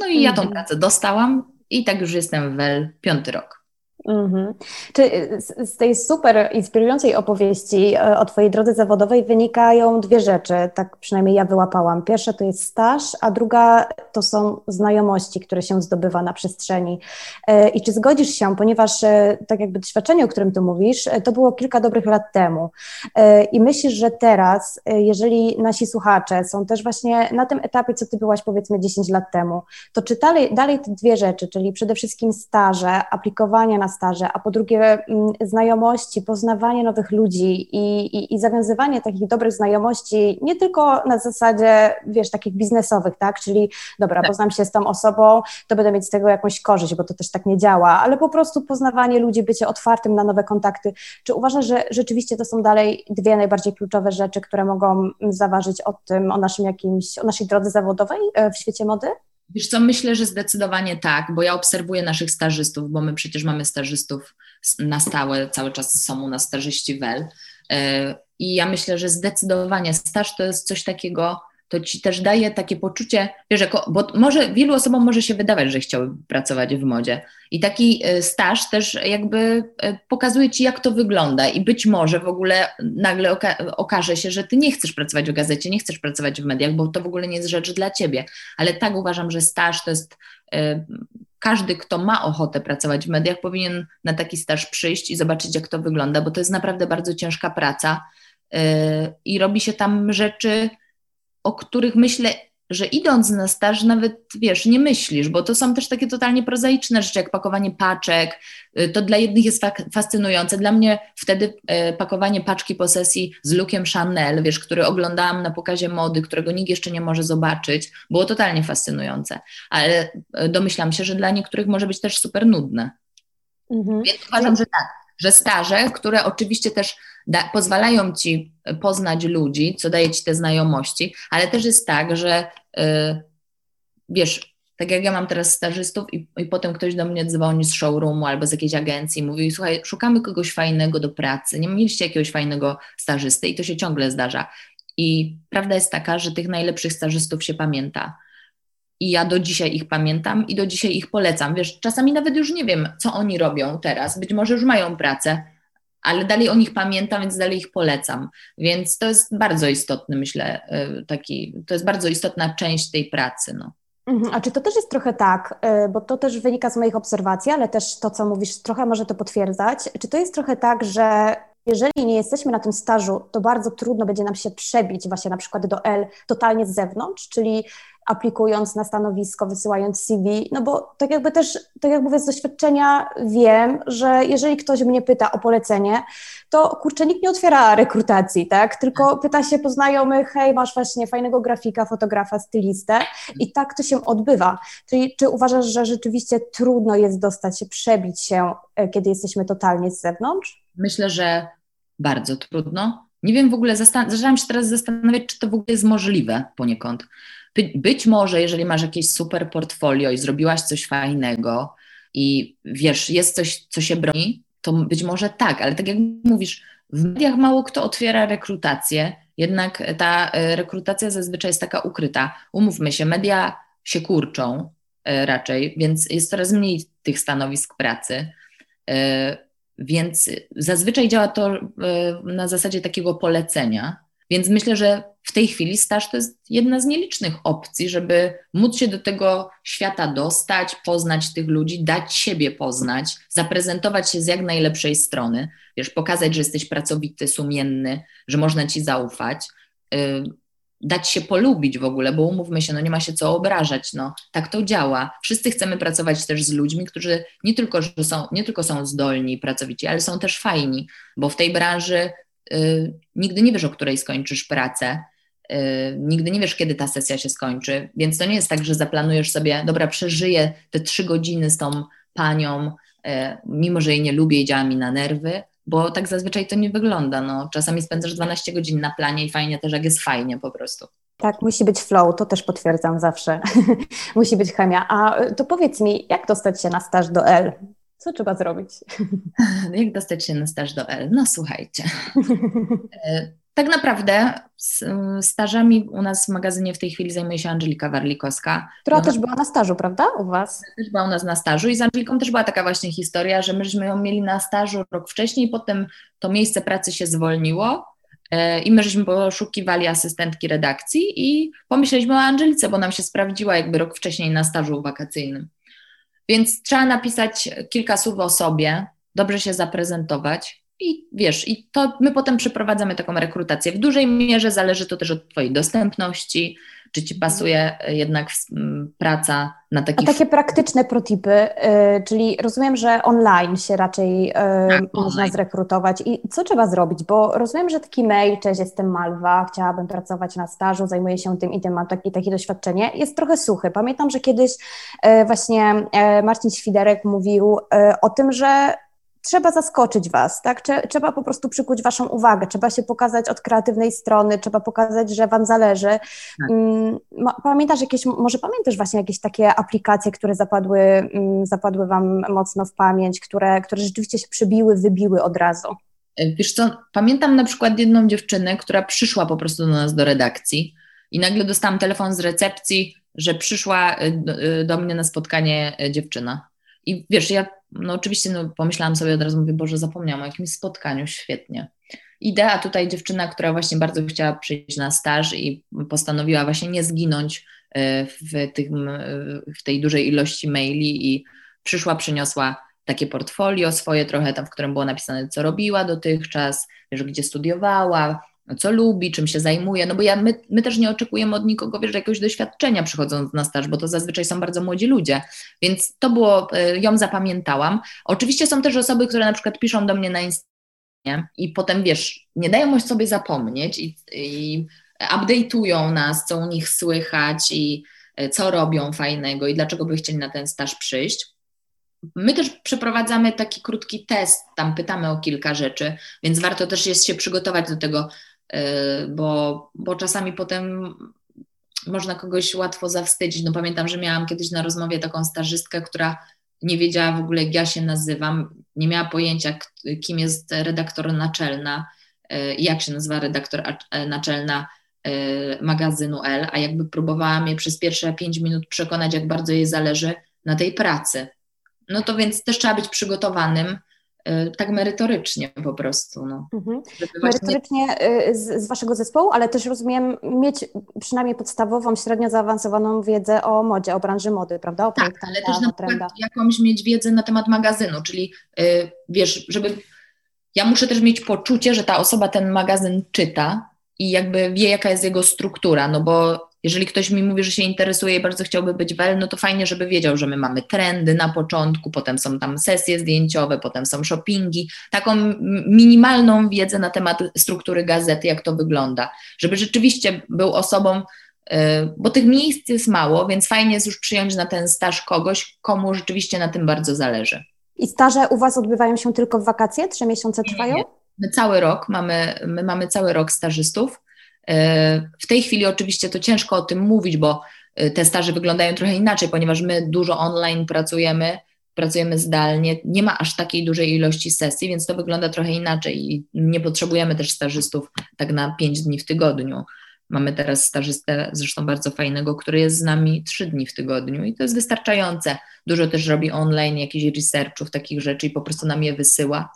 No i ja tą mhm. pracę dostałam i tak już jestem w WEL piąty rok. Mhm. Czy z, z, tej super inspirującej opowieści e, o Twojej drodze zawodowej wynikają dwie rzeczy, tak przynajmniej ja wyłapałam. Pierwsza to jest staż, a druga to są znajomości, które się zdobywa na przestrzeni. E, I czy zgodzisz się, ponieważ e, tak jakby doświadczenie, o którym Ty mówisz, to było kilka dobrych lat temu. I myślisz, że teraz, jeżeli nasi słuchacze są też właśnie na tym etapie, co Ty byłaś powiedzmy 10 lat temu, to czy dalej, dalej te dwie rzeczy, czyli przede wszystkim staże, aplikowanie na staże, a po drugie mm, znajomości, poznawanie nowych ludzi i, i, i, zawiązywanie takich dobrych znajomości nie tylko na zasadzie, wiesz, takich biznesowych, tak, czyli dobra, tak. poznam się z tą osobą, to będę mieć z tego jakąś korzyść, bo to też tak nie działa, ale po prostu poznawanie ludzi, bycie otwartym na nowe kontakty. Czy uważasz, że rzeczywiście to są dalej dwie najbardziej kluczowe rzeczy, które mogą zaważyć o tym, o naszym jakimś, o naszej drodze zawodowej e, w świecie mody? Wiesz co, myślę, że zdecydowanie tak, bo ja obserwuję naszych stażystów, bo my przecież mamy stażystów na stałe, cały czas są u nas stażyści WEL e, i ja myślę, że zdecydowanie staż to jest coś takiego, to ci też daje takie poczucie, wiesz, jako, bo może wielu osobom może się wydawać, że chciały pracować w modzie. I taki e, staż też jakby e, pokazuje ci, jak to wygląda, i być może w ogóle nagle oka okaże się, że ty nie chcesz pracować w gazecie, nie chcesz pracować w mediach, bo to w ogóle nie jest rzecz dla ciebie. Ale tak uważam, że staż to jest. E, każdy, kto ma ochotę pracować w mediach, powinien na taki staż przyjść i zobaczyć, jak to wygląda, bo to jest naprawdę bardzo ciężka praca i robi się tam rzeczy, o których myślę, że idąc na staż nawet, wiesz, nie myślisz, bo to są też takie totalnie prozaiczne rzeczy, jak pakowanie paczek. Y, to dla jednych jest fascynujące. Dla mnie wtedy y, pakowanie paczki posesji z lookiem Chanel, wiesz, który oglądałam na pokazie mody, którego nikt jeszcze nie może zobaczyć, było totalnie fascynujące. Ale y, domyślam się, że dla niektórych może być też super nudne. Mhm. Więc uważam, że tak, że staże, które oczywiście też da, pozwalają ci poznać ludzi, co daje ci te znajomości, ale też jest tak, że yy, wiesz, tak jak ja mam teraz stażystów i, i potem ktoś do mnie dzwoni z showroomu albo z jakiejś agencji mówi, słuchaj, szukamy kogoś fajnego do pracy, nie mieliście jakiegoś fajnego stażysty i to się ciągle zdarza. I prawda jest taka, że tych najlepszych stażystów się pamięta. I ja do dzisiaj ich pamiętam i do dzisiaj ich polecam. Wiesz, czasami nawet już nie wiem, co oni robią teraz. Być może już mają pracę, ale dalej o nich pamiętam, więc dalej ich polecam. Więc to jest bardzo istotny, myślę, y, taki, to jest bardzo istotna część tej pracy. No. Mhm. A czy to też jest trochę tak, y, bo to też wynika z moich obserwacji, ale też to, co mówisz, trochę może to potwierdzać. Czy to jest trochę tak, że jeżeli nie jesteśmy na tym stażu, to bardzo trudno będzie nam się przebić właśnie na przykład do L totalnie z zewnątrz, czyli aplikując na stanowisko, wysyłając CV, no bo tak jakby też, tak jak mówię z doświadczenia wiem, że jeżeli ktoś mnie pyta o polecenie, to kurczę, nikt nie otwiera rekrutacji, tak, tylko pyta się po znajomych, hej, masz właśnie fajnego grafika, fotografa, stylistę i tak to się odbywa. Czyli czy uważasz, że rzeczywiście trudno jest dostać się, przebić się, e, kiedy jesteśmy totalnie z zewnątrz? Myślę, że bardzo trudno. Nie wiem w ogóle, zaczęłam się teraz zastanawiać, czy to w ogóle jest możliwe poniekąd. By, być może, jeżeli masz jakieś super portfolio i zrobiłaś coś fajnego i wiesz, jest coś, co się broni, to być może tak, ale tak jak mówisz, w mediach mało kto otwiera rekrutację, jednak ta e, rekrutacja zazwyczaj jest taka ukryta. Umówmy się, media się kurczą e, raczej, więc jest coraz mniej tych stanowisk pracy. E, więc zazwyczaj działa to na zasadzie takiego polecenia. Więc myślę, że w tej chwili staż to jest jedna z nielicznych opcji, żeby móc się do tego świata dostać, poznać tych ludzi, dać siebie poznać, zaprezentować się z jak najlepszej strony, wiesz, pokazać, że jesteś pracowity, sumienny, że można ci zaufać, yy, dać się polubić w ogóle, bo umówmy się, no nie ma się co obrażać, no tak to działa. Wszyscy chcemy pracować też z ludźmi, którzy nie tylko, że są, nie tylko są zdolni i pracowici, ale są też fajni, bo w tej branży nigdy nie wiesz, o której skończysz pracę, y, nigdy nie wiesz, kiedy ta sesja się skończy, więc to nie jest tak, że zaplanujesz sobie, dobra, przeżyję te trzy godziny z tą panią, y, mimo że jej nie lubię i działa mi na nerwy, bo tak zazwyczaj to nie wygląda. No, czasami spędzasz 12 godzin na planie i fajnie też, jak jest fajnie po prostu. Tak, musi być flow, to też potwierdzam zawsze. musi być chemia. A to powiedz mi, jak dostać się na staż do L? Co trzeba zrobić? Jak dostać się na staż do L? No słuchajcie. E, tak naprawdę stażami u nas w magazynie w tej chwili zajmuje się Angelika Warlikowska. Która ona, też była na stażu, prawda, u Was? Też była u nas na stażu i z Angeliką też była taka właśnie historia, że myśmy ją mieli na stażu rok wcześniej, potem to miejsce pracy się zwolniło e, i my żeśmy poszukiwali asystentki redakcji i pomyśleliśmy o Angelice, bo nam się sprawdziła jakby rok wcześniej na stażu wakacyjnym. Więc trzeba napisać kilka słów o sobie, dobrze się zaprezentować, i wiesz, i to my potem przeprowadzamy taką rekrutację. W dużej mierze zależy to też od Twojej dostępności, czy Ci pasuje e, jednak praca na takich... A takie praktyczne protipy, yy, czyli rozumiem, że online się raczej yy, tak, można online. zrekrutować. I co trzeba zrobić? Bo rozumiem, że taki mail, cześć, jestem Malwa, chciałabym pracować na stażu, zajmuję się tym i tym, mam taki, takie doświadczenie, jest trochę suchy. Pamiętam, że kiedyś właśnie Marcin Świderek mówił o tym, że trzeba zaskoczyć Was, tak? Trzeba po prostu przykuć Waszą uwagę, trzeba się pokazać od kreatywnej strony, trzeba pokazać, że Wam zależy. Tak. Mm, pamiętasz jakieś, może pamiętasz właśnie jakieś takie aplikacje, które zapadły, mm, zapadły Wam mocno w pamięć, które, które rzeczywiście się przybiły, wybiły od razu? E, wiesz co, pamiętam na przykład jedną dziewczynę, która przyszła po prostu do nas do redakcji i nagle dostałam telefon z recepcji, że przyszła e, e, do mnie na spotkanie dziewczyna. I wiesz, ja no oczywiście no, pomyślałam sobie od razu, mówię, Boże, zapomniałam o jakimś spotkaniu, świetnie. Idea tutaj dziewczyna, która właśnie bardzo chciała przyjść na staż i postanowiła właśnie nie zginąć e, w, tym, e, w tej dużej ilości maili i przyszła, przyniosła takie portfolio swoje trochę tam, w którym było napisane, co robiła dotychczas, wiesz, gdzie studiowała, co lubi, czym się zajmuje, no bo ja, my, my też nie oczekujemy od nikogo, wiesz, jakiegoś doświadczenia przychodząc na staż, bo to zazwyczaj są bardzo młodzi ludzie, więc to było, e, ją zapamiętałam. Oczywiście są też osoby, które na przykład piszą do mnie na Instagramie i potem, wiesz, nie dają sobie zapomnieć i, i update'ują nas, co u nich słychać i e, co robią fajnego i dlaczego by chcieli na ten staż przyjść. My też przeprowadzamy taki krótki test, tam pytamy o kilka rzeczy, więc warto też jest się przygotować do tego, Y, bo, bo czasami potem można kogoś łatwo zawstydzić. No pamiętam, że miałam kiedyś na rozmowie taką stażystkę, która nie wiedziała w ogóle, jak ja się nazywam, nie miała pojęcia, kim jest redaktor naczelna y, jak się nazywa redaktor naczelna y, magazynu L, a jakby próbowałam mnie przez pierwsze pięć minut przekonać, jak bardzo jej zależy na tej pracy. No to więc też trzeba być przygotowanym Y, tak merytorycznie po prostu. No. Mhm. Merytorycznie właśnie... z, z, Waszego zespołu, ale też rozumiem mieć przynajmniej podstawową, średnio zaawansowaną wiedzę o modzie, o branży mody, prawda? O tak, ale też na przykład jakąś mieć wiedzę na temat magazynu, czyli yy, wiesz, żeby ja muszę też mieć poczucie, że ta osoba ten magazyn czyta i jakby wie, jaka jest jego struktura, no bo jeżeli ktoś mi mówi, że się interesuje i bardzo chciałby być wel, no to fajnie, żeby wiedział, że my mamy trendy na początku, potem są tam sesje zdjęciowe, potem są shoppingi, taką minimalną wiedzę na temat struktury gazety, jak to wygląda, żeby rzeczywiście był osobą, y, bo tych miejsc jest mało, więc fajnie jest już przyjąć na ten staż kogoś, komu rzeczywiście na tym bardzo zależy. I staże u Was odbywają się tylko w wakacje? Trzy miesiące trwają? Nie, nie. My cały rok mamy, my mamy cały rok stażystów. E, w tej chwili oczywiście to ciężko o tym mówić, bo e, te staże wyglądają trochę inaczej, ponieważ my dużo online pracujemy, pracujemy zdalnie, nie ma aż takiej dużej ilości sesji, więc to wygląda trochę inaczej i nie potrzebujemy też stażystów tak na pięć dni w tygodniu. Mamy teraz stażystę, zresztą bardzo fajnego, który jest z nami trzy dni w tygodniu i to jest wystarczające. Dużo też robi online jakichś researchów, takich rzeczy i po prostu nam je wysyła.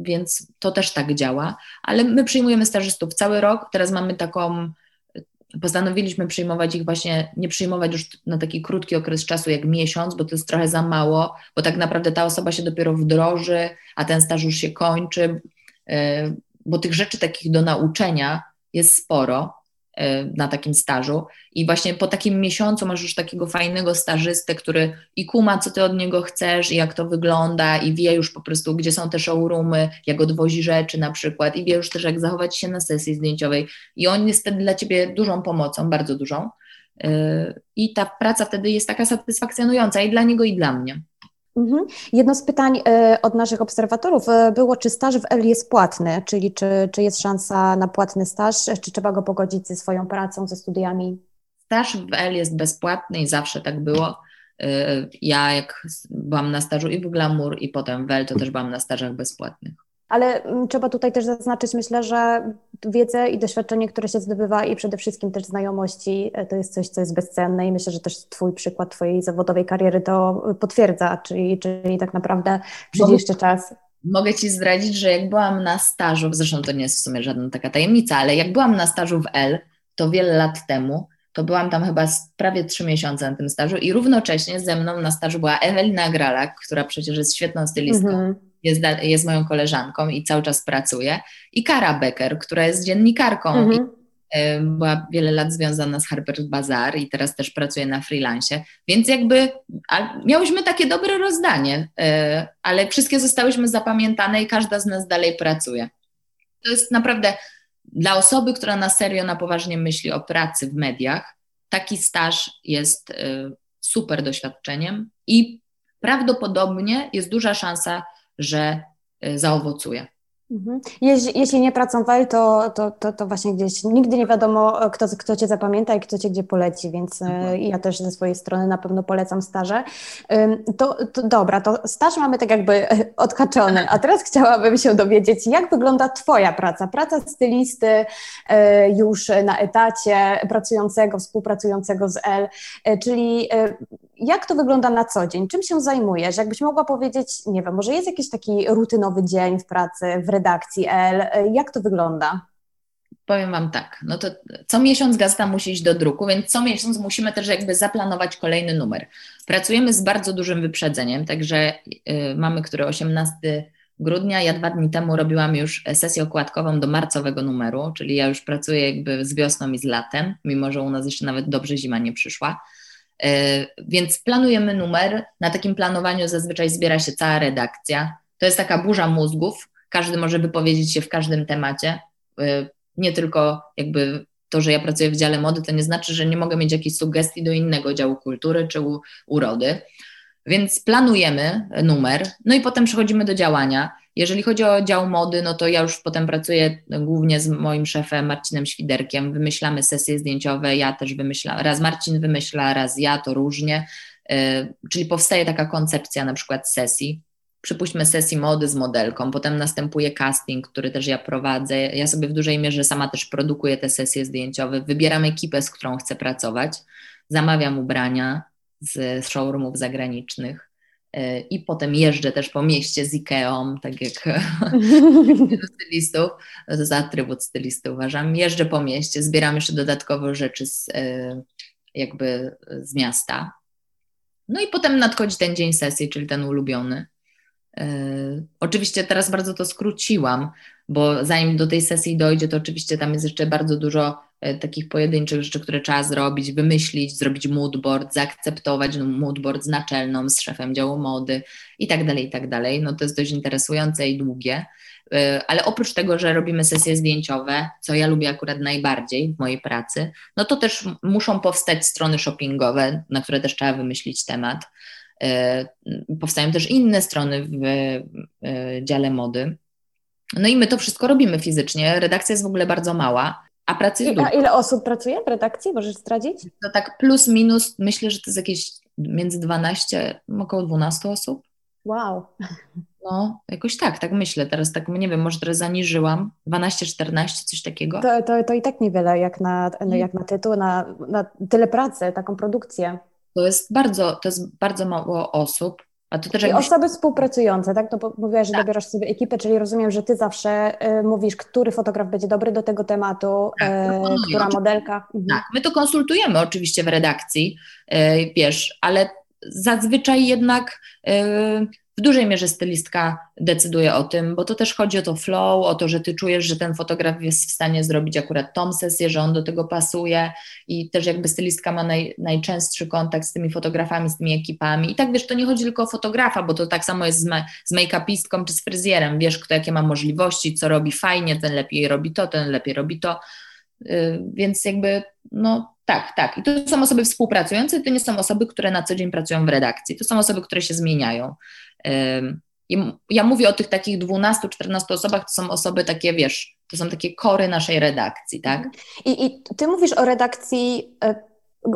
Więc to też tak działa, ale my przyjmujemy stażystów cały rok. Teraz mamy taką, postanowiliśmy przyjmować ich właśnie, nie przyjmować już na taki krótki okres czasu jak miesiąc, bo to jest trochę za mało, bo tak naprawdę ta osoba się dopiero wdroży, a ten staż już się kończy, e, bo tych rzeczy takich do nauczenia jest sporo. E, na takim stażu. I właśnie po takim miesiącu masz już takiego fajnego stażystę, który i kuma, co ty od niego chcesz i jak to wygląda i wie już po prostu, gdzie są te showroomy, jak odwozi rzeczy na przykład i wie już też, jak zachować się na sesji zdjęciowej. I on jest wtedy dla ciebie dużą pomocą, bardzo dużą. E, i ta praca wtedy jest taka satysfakcjonująca i dla niego i dla mnie. Mhm. Jedno z pytań e, od naszych obserwatorów e, było, czy staż w L jest płatny, czyli czy, czy jest szansa na płatny staż, czy trzeba go pogodzić ze swoją pracą, ze studiami? Staż w L jest bezpłatny i zawsze tak było. E, ja jak byłam na stażu i w Glamour i potem w L, to też byłam na stażach bezpłatnych. Ale mm, trzeba tutaj też zaznaczyć, myślę, że wiedzę i doświadczenie, które się zdobywa i przede wszystkim też znajomości, e, to jest coś, co jest bezcenne i myślę, że też Twój przykład Twojej zawodowej kariery to potwierdza, czyli, czyli tak naprawdę przyjdzie jeszcze czas. Mogę Ci zdradzić, że jak byłam na stażu, zresztą to nie jest w sumie żadna taka tajemnica, ale jak byłam na stażu w L, to wiele lat temu, to byłam tam chyba prawie trzy miesiące na tym stażu i równocześnie ze mną na stażu była Ewelina Gralak, która przecież jest świetną stylistką, -hmm. Jest, jest moją koleżanką i cały czas pracuje, i Kara Becker, która jest dziennikarką -hmm. i mhm. była wiele lat związana z Harper's Bazaar i teraz też pracuje na freelancie, więc jakby miałyśmy takie dobre rozdanie, e, ale wszystkie zostałyśmy zapamiętane i każda z nas dalej pracuje. To jest naprawdę dla osoby, która na serio, na poważnie myśli o pracy w mediach, taki staż jest y, super doświadczeniem i prawdopodobnie jest duża szansa, że y, zaowocuje. Mhm. Jeśli, jeśli nie pracą w to, to, to, to, właśnie gdzieś nigdy nie wiadomo, kto, kto Cię zapamięta i kto Cię gdzie poleci, więc mhm. ja też ze swojej strony na pewno polecam staże. To, to dobra, to staż mamy tak jakby odhaczony, a teraz chciałabym się dowiedzieć, jak wygląda Twoja praca, praca stylisty e, już na etacie, pracującego, współpracującego z L, e, czyli jak to wygląda na co dzień? Czym się zajmujesz? Jakbyś mogła powiedzieć, nie wiem, może jest jakiś taki rutynowy dzień w pracy w redakcji L? Jak to wygląda? Powiem Wam tak, no to co miesiąc gazeta musi iść do druku, więc co miesiąc musimy też jakby zaplanować kolejny numer. Pracujemy z bardzo dużym wyprzedzeniem, także yy, mamy który 18 grudnia. Ja dwa dni temu robiłam już sesję okładkową do marcowego numeru, czyli ja już pracuję jakby z wiosną i z latem, mimo że u nas jeszcze nawet dobrze zima nie przyszła. E, więc planujemy numer. Na takim planowaniu zazwyczaj zbiera się cała redakcja. To jest taka burza mózgów. Każdy może wypowiedzieć się w każdym temacie. E, nie tylko jakby to, że ja pracuję w dziale mody, to nie znaczy, że nie mogę mieć jakichś sugestii do innego działu kultury czy urody. Więc planujemy numer, no i potem przechodzimy do działania. Jeżeli chodzi o dział mody, no to ja już potem pracuję głównie z moim szefem Marcinem Świderkiem. Wymyślamy sesje zdjęciowe, ja też wymyślam, raz Marcin wymyśla, raz ja, to różnie. E, czyli powstaje taka koncepcja na przykład sesji. Przypuśćmy sesji mody z modelką, potem następuje casting, który też ja prowadzę. Ja sobie w dużej mierze sama też produkuję te sesje zdjęciowe, wybieram ekipę, z którą chcę pracować, zamawiam ubrania z showroomów zagranicznych E, i potem jeżdżę też po mieście z Ikeą, tak jak stylistów, jest atrybut stylisty uważam. Jeżdżę po mieście, zbieram jeszcze dodatkowo rzeczy z, e, jakby z miasta. No i potem nadchodzi ten dzień sesji, czyli ten ulubiony. E, oczywiście teraz bardzo to skróciłam, bo zanim do tej sesji dojdzie, to oczywiście tam jest jeszcze bardzo dużo E, takich pojedynczych rzeczy, które trzeba zrobić, wymyślić, zrobić moodboard, zaakceptować no, moodboard z naczelną, z szefem działu mody i tak dalej, i tak dalej. No to jest dość interesujące i długie. E, ale oprócz tego, że robimy sesje zdjęciowe, co ja lubię akurat najbardziej w mojej pracy, no to też muszą powstać strony shoppingowe, na które też trzeba wymyślić temat. E, powstają też inne strony w dziale mody. No i my to wszystko robimy fizycznie. Redakcja jest w ogóle bardzo mała. A pracy jest A ile osób pracuje w redakcji? Możesz zdradzić? To tak plus minus, myślę, że to jest jakieś między 12, około 12 osób. Wow. No, jakoś tak, tak myślę. Teraz tak, nie wiem, może teraz zaniżyłam. 12, 14, coś takiego. To, to, to i tak niewiele, jak na, no, jak na tytuł, na, na tyle pracy, taką produkcję. To jest bardzo, to jest bardzo mało osób. A to też I osoby współpracujące, tak? No bo mówiłaś, że tak. dobierasz sobie ekipę, czyli rozumiem, że ty zawsze y, mówisz, który fotograf będzie dobry do tego tematu, tak, y, która modelka. Mhm. Tak, my to konsultujemy oczywiście w redakcji, y, wiesz, ale zazwyczaj jednak y, w dużej mierze stylistka decyduje o tym, bo to też chodzi o to flow, o to, że ty czujesz, że ten fotograf jest w stanie zrobić akurat tą sesję, że on do tego pasuje i też jakby stylistka ma naj, najczęstszy kontakt z tymi fotografami, z tymi ekipami. I tak wiesz, to nie chodzi tylko o fotografa, bo to tak samo jest z, ma, z make-upistką czy z fryzjerem. Wiesz, kto jakie ma możliwości, co robi fajnie, ten lepiej robi to, ten lepiej robi to. Yy, więc jakby, no tak, tak. I to są osoby współpracujące, to nie są osoby, które na co dzień pracują w redakcji. To są osoby, które się zmieniają. Ja mówię o tych takich 12-14 osobach, to są osoby takie, wiesz, to są takie kory naszej redakcji, tak? I, i ty mówisz o redakcji e,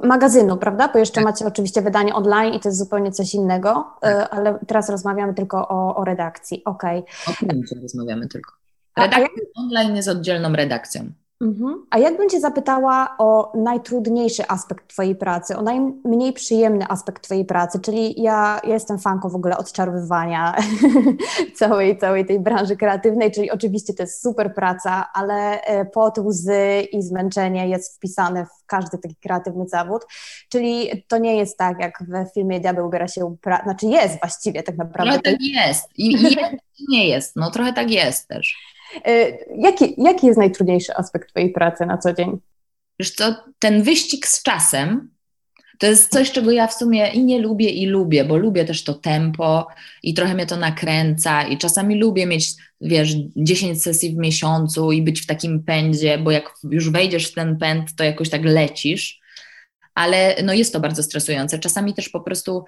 magazynu, prawda? Bo jeszcze tak. macie oczywiście wydanie online i to jest zupełnie coś innego, tak. ale teraz rozmawiamy tylko o, o redakcji. Okej. Okay. O tym rozmawiamy tylko. Redakcja online jest oddzielną redakcją. Mhm. A jakbym Cię zapytała o najtrudniejszy aspekt Twojej pracy, o najmniej przyjemny aspekt Twojej pracy, czyli ja, ja jestem fanką w ogóle odczarowywania całej, całej tej branży kreatywnej, czyli oczywiście to jest super praca, ale e, pot, łzy i zmęczenie jest wpisane w każdy taki kreatywny zawód, czyli to nie jest tak, jak w filmie Diabeł ubiera się, pra- znaczy jest właściwie tak naprawdę. Trochę tak jest i, i nie jest, no trochę tak jest też. E, jaki, jaki jest najtrudniejszy aspekt Twojej pracy na co dzień? Wiesz co, ten wyścig z czasem to jest coś, czego ja w sumie i nie lubię, i lubię, bo lubię też to tempo i trochę mnie to nakręca i czasami lubię mieć, wiesz, 10 sesji w miesiącu i być w takim pędzie, bo jak już wejdziesz w ten pęd, to jakoś tak lecisz, ale no jest to bardzo stresujące. Czasami też po prostu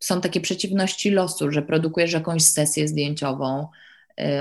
są takie przeciwności losu, że produkujesz jakąś sesję zdjęciową,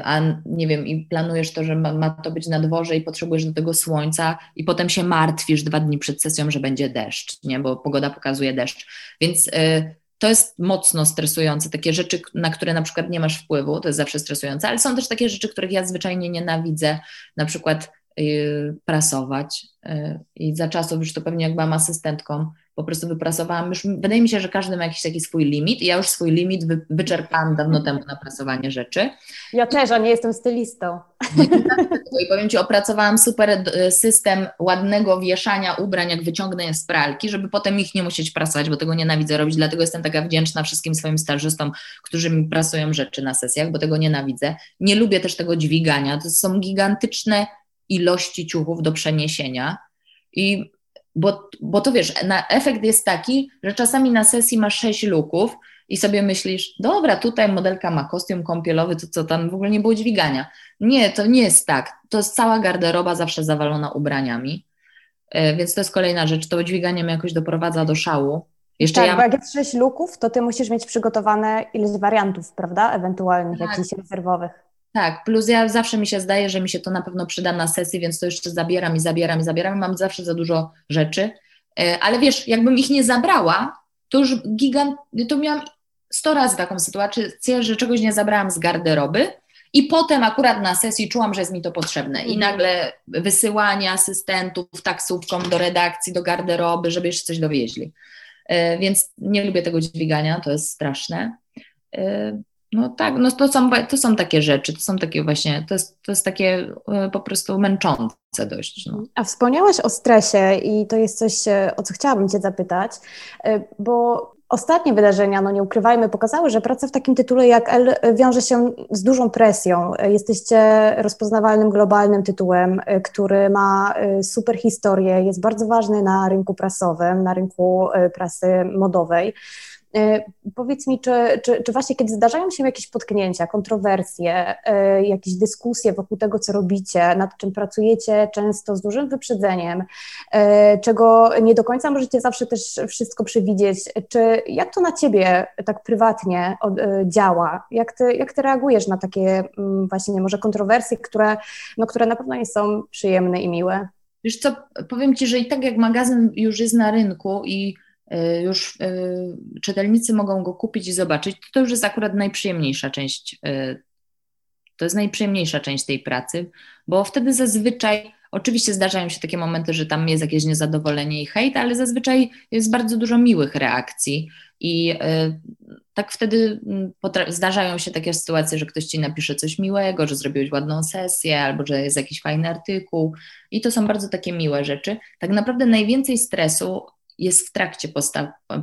a nie wiem, i planujesz to, że ma, ma, to być na dworze i potrzebujesz do tego słońca, i potem się martwisz dwa dni przed sesją, że będzie deszcz, nie? bo pogoda pokazuje deszcz. Więc y, to jest mocno stresujące. Takie rzeczy, na które na przykład nie masz wpływu, to jest zawsze stresujące, ale są też takie rzeczy, których ja zwyczajnie nienawidzę, na przykład y, prasować. Y, I za czasów, już to pewnie jak byłam asystentką, po prostu wyprasowałam. Już, wydaje mi się, że każdy ma jakiś taki swój limit i ja już swój limit wy, wyczerpałam dawno temu na prasowanie rzeczy. Ja też, a nie jestem stylistą. I powiem Ci, opracowałam super system ładnego wieszania ubrań, jak wyciągnę je z pralki, żeby potem ich nie musieć prasować, bo tego nienawidzę robić, dlatego jestem taka wdzięczna wszystkim swoim stażystom, którzy mi prasują rzeczy na sesjach, bo tego nienawidzę. Nie lubię też tego dźwigania, to są gigantyczne ilości ciuchów do przeniesienia i bo, bo to wiesz, na, efekt jest taki, że czasami na sesji masz sześć luków i sobie myślisz, dobra, tutaj modelka ma kostium kąpielowy, to co tam w ogóle nie było dźwigania. Nie, to nie jest tak. To jest cała garderoba zawsze zawalona ubraniami. E, więc to jest kolejna rzecz. To dźwiganie mnie jakoś doprowadza do szału. Jeszcze tak, ja... bo jak jest sześć luków, to ty musisz mieć przygotowane ileś wariantów, prawda? Ewentualnych, tak. jakichś rezerwowych. Tak, plus ja zawsze mi się zdaje, że mi się to na pewno przyda na sesji, więc to jeszcze zabieram i zabieram i zabieram. Mam zawsze za dużo rzeczy. E, ale wiesz, jakbym ich nie zabrała, to już gigant, to miałam sto razy taką sytuację, że czegoś nie zabrałam z garderoby i potem akurat na sesji czułam, że jest mi to potrzebne i mhm. nagle wysyłanie asystentów taksówką do redakcji, do garderoby, żeby jeszcze coś dowieźli. E, więc nie lubię tego dźwigania, to jest straszne. No tak, no to są, to są takie rzeczy, to są takie właśnie, to jest, to jest takie e, po prostu męczące dość. No. A wspomniałaś o stresie i to jest coś, e, o co chciałabym Cię zapytać, e, bo ostatnie wydarzenia, no nie ukrywajmy, pokazały, że praca w takim tytule jak L wiąże się z dużą presją. Jesteście rozpoznawalnym globalnym tytułem, który ma super historię, jest bardzo ważny na rynku prasowym, na rynku prasy modowej. E, powiedz mi, czy, czy, czy, właśnie kiedy zdarzają się jakieś potknięcia, kontrowersje, e, jakieś dyskusje wokół tego, co robicie, nad czym pracujecie często z dużym wyprzedzeniem, e, czego nie do końca możecie zawsze też wszystko przewidzieć, czy jak to na ciebie tak prywatnie działa? Jak ty, jak ty reagujesz na takie mm, właśnie może kontrowersje, które, no, które na pewno nie są przyjemne i miłe? Wiesz co, powiem Ci, że i tak jak magazyn już jest na rynku i już y, czytelnicy mogą go kupić i zobaczyć, to już jest akurat najprzyjemniejsza część. Y, to jest najprzyjemniejsza część tej pracy, bo wtedy zazwyczaj, oczywiście zdarzają się takie momenty, że tam jest jakieś niezadowolenie i hejt, ale zazwyczaj jest bardzo dużo miłych reakcji i tak wtedy mm, zdarzają się takie sytuacje, że ktoś ci napisze coś miłego, że zrobiłeś ładną sesję, albo że jest jakiś fajny artykuł i to są bardzo takie miłe rzeczy. Tak naprawdę najwięcej stresu jest w trakcie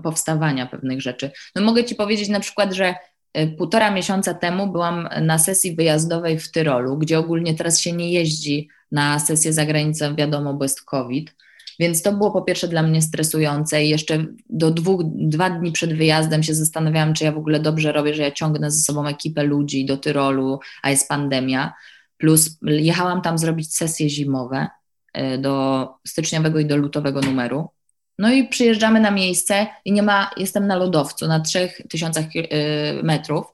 powstawania pewnych rzeczy. No mogę Ci powiedzieć na przykład, że e, półtora miesiąca temu byłam na sesji wyjazdowej w Tyrolu, gdzie ogólnie teraz się nie jeździ na sesję za granicą, wiadomo, bo jest COVID. Więc to było po pierwsze dla mnie stresujące i jeszcze do dwóch, dwa dni przed wyjazdem się zastanawiałam, czy ja w ogóle dobrze robię, że ja ciągnę ze sobą ekipę ludzi do Tyrolu, a jest pandemia. Plus jechałam tam zrobić sesje zimowe e, do styczniowego i do lutowego numeru. No i przyjeżdżamy na miejsce i nie ma, jestem na lodowcu na 3000 y, metrów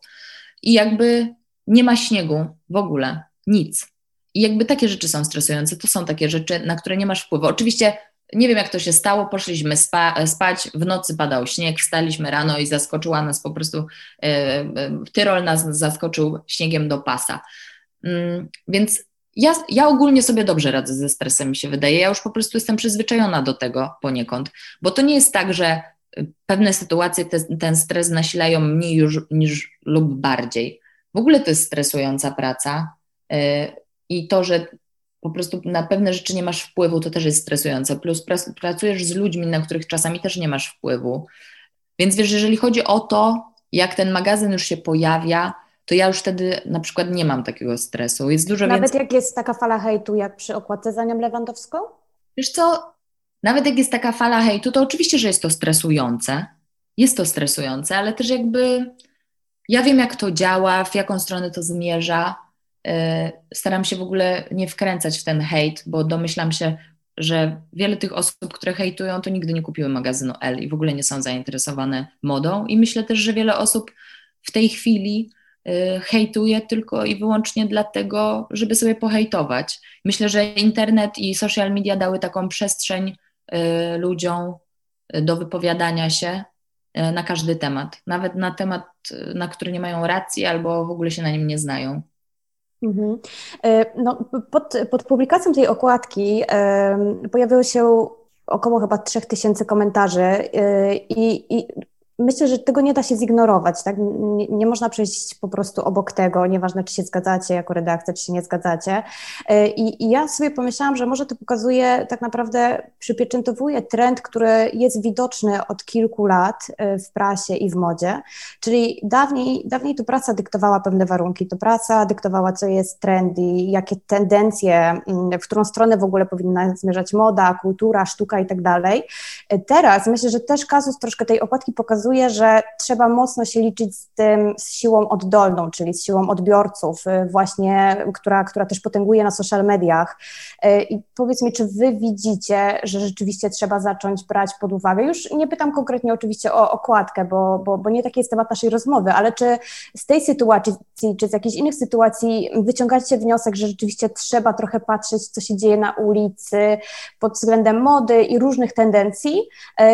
i jakby nie ma śniegu w ogóle, nic. I jakby takie rzeczy są stresujące, to są takie rzeczy, na które nie masz wpływu. Oczywiście nie wiem jak to się stało, poszliśmy spa, spać, w nocy padał śnieg, wstaliśmy rano i zaskoczyła nas po prostu, e, Tyrol nas zaskoczył śniegiem do pasa. Mm, więc ja, ja ogólnie sobie dobrze radzę ze stresem, mi się wydaje. Ja już po prostu jestem przyzwyczajona do tego poniekąd, bo to nie jest tak, że pewne sytuacje te, ten stres nasilają mniej już, niż lub bardziej. W ogóle to jest stresująca praca yy, i to, że po prostu na pewne rzeczy nie masz wpływu, to też jest stresujące. Plus pracujesz z ludźmi, na których czasami też nie masz wpływu. Więc wiesz, jeżeli chodzi o to, jak ten magazyn już się pojawia, to ja już wtedy na przykład nie mam takiego stresu. Jest dużo Nawet więcej... jak jest taka fala hejtu, jak przy okładce za nią Lewandowską? Wiesz co, nawet jak jest taka fala hejtu, to oczywiście, że jest to stresujące. Jest to stresujące, ale też jakby ja wiem, jak to działa, w jaką stronę to zmierza. E, staram się w ogóle nie wkręcać w ten hejt, bo domyślam się, że wiele tych osób, które hejtują, to nigdy nie kupiły magazynu L i w ogóle nie są zainteresowane modą. I myślę też, że wiele osób w tej chwili hejtuje tylko i wyłącznie dlatego, żeby sobie pohejtować. Myślę, że internet i social media dały taką przestrzeń Y, ludziom do wypowiadania się y, na każdy temat, nawet na temat, y, na który nie mają racji albo w ogóle się na nim nie znają. Mhm. No, pod, pod publikacją tej okładki pojawiło się około chyba 3000 komentarzy i, i myślę, że tego nie da się zignorować, tak? Nie, nie, można przejść po prostu obok tego, nieważne czy się zgadzacie jako redakcja, czy się nie zgadzacie. E, I, I, ja sobie pomyślałam, że może to pokazuje, tak naprawdę przypieczętowuje trend, który jest widoczny od kilku lat e, w prasie i w modzie, czyli dawniej, dawniej to praca dyktowała pewne warunki, to praca dyktowała, co jest trendy, jakie tendencje, mm, w którą stronę w ogóle powinna zmierzać moda, kultura, sztuka i tak dalej. E, teraz myślę, że też kazus troszkę tej okładki pokazuje, pokazuje, że trzeba mocno się liczyć z tym, z siłą oddolną, czyli z siłą odbiorców, y, właśnie, która, która też potęguje na social mediach. Y, I powiedz mi, czy wy widzicie, że rzeczywiście trzeba zacząć brać pod uwagę? Już nie pytam konkretnie oczywiście o okładkę, bo, bo, bo nie taki jest temat naszej rozmowy, ale czy z tej sytuacji, czy z jakichś innych sytuacji wyciągacie wniosek, że rzeczywiście trzeba trochę patrzeć, co się dzieje na ulicy pod względem mody i różnych tendencji, y,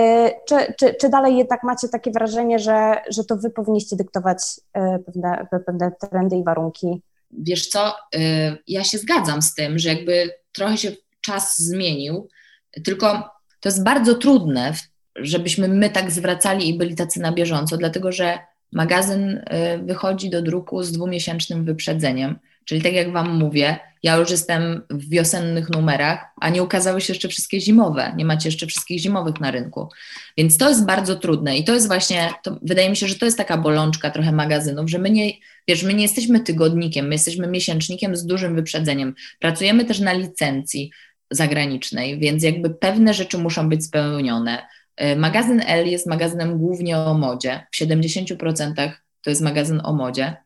czy, czy, czy dalej jednak macie takie takie wrażenie, że, że to wy powinniście dyktować e, pewne, pewne trendy i warunki. Wiesz co, e, ja się zgadzam z tym, że jakby trochę się czas zmienił, tylko to jest bardzo trudne, żebyśmy my tak zwracali i byli tacy na bieżąco, dlatego że magazyn e, wychodzi do druku z dwumiesięcznym wyprzedzeniem. Czyli tak jak Wam mówię, ja już jestem w wiosennych numerach, a nie ukazały się jeszcze wszystkie zimowe. Nie macie jeszcze wszystkich zimowych na rynku. Więc to jest bardzo trudne i to jest właśnie, to wydaje mi się, że to jest taka bolączka trochę magazynów, że my nie, wiesz, my nie jesteśmy tygodnikiem, my jesteśmy miesięcznikiem z dużym wyprzedzeniem. Pracujemy też na licencji zagranicznej, więc jakby pewne rzeczy muszą być spełnione. Y, magazyn L jest magazynem głównie o modzie. W 70% to jest magazyn o modzie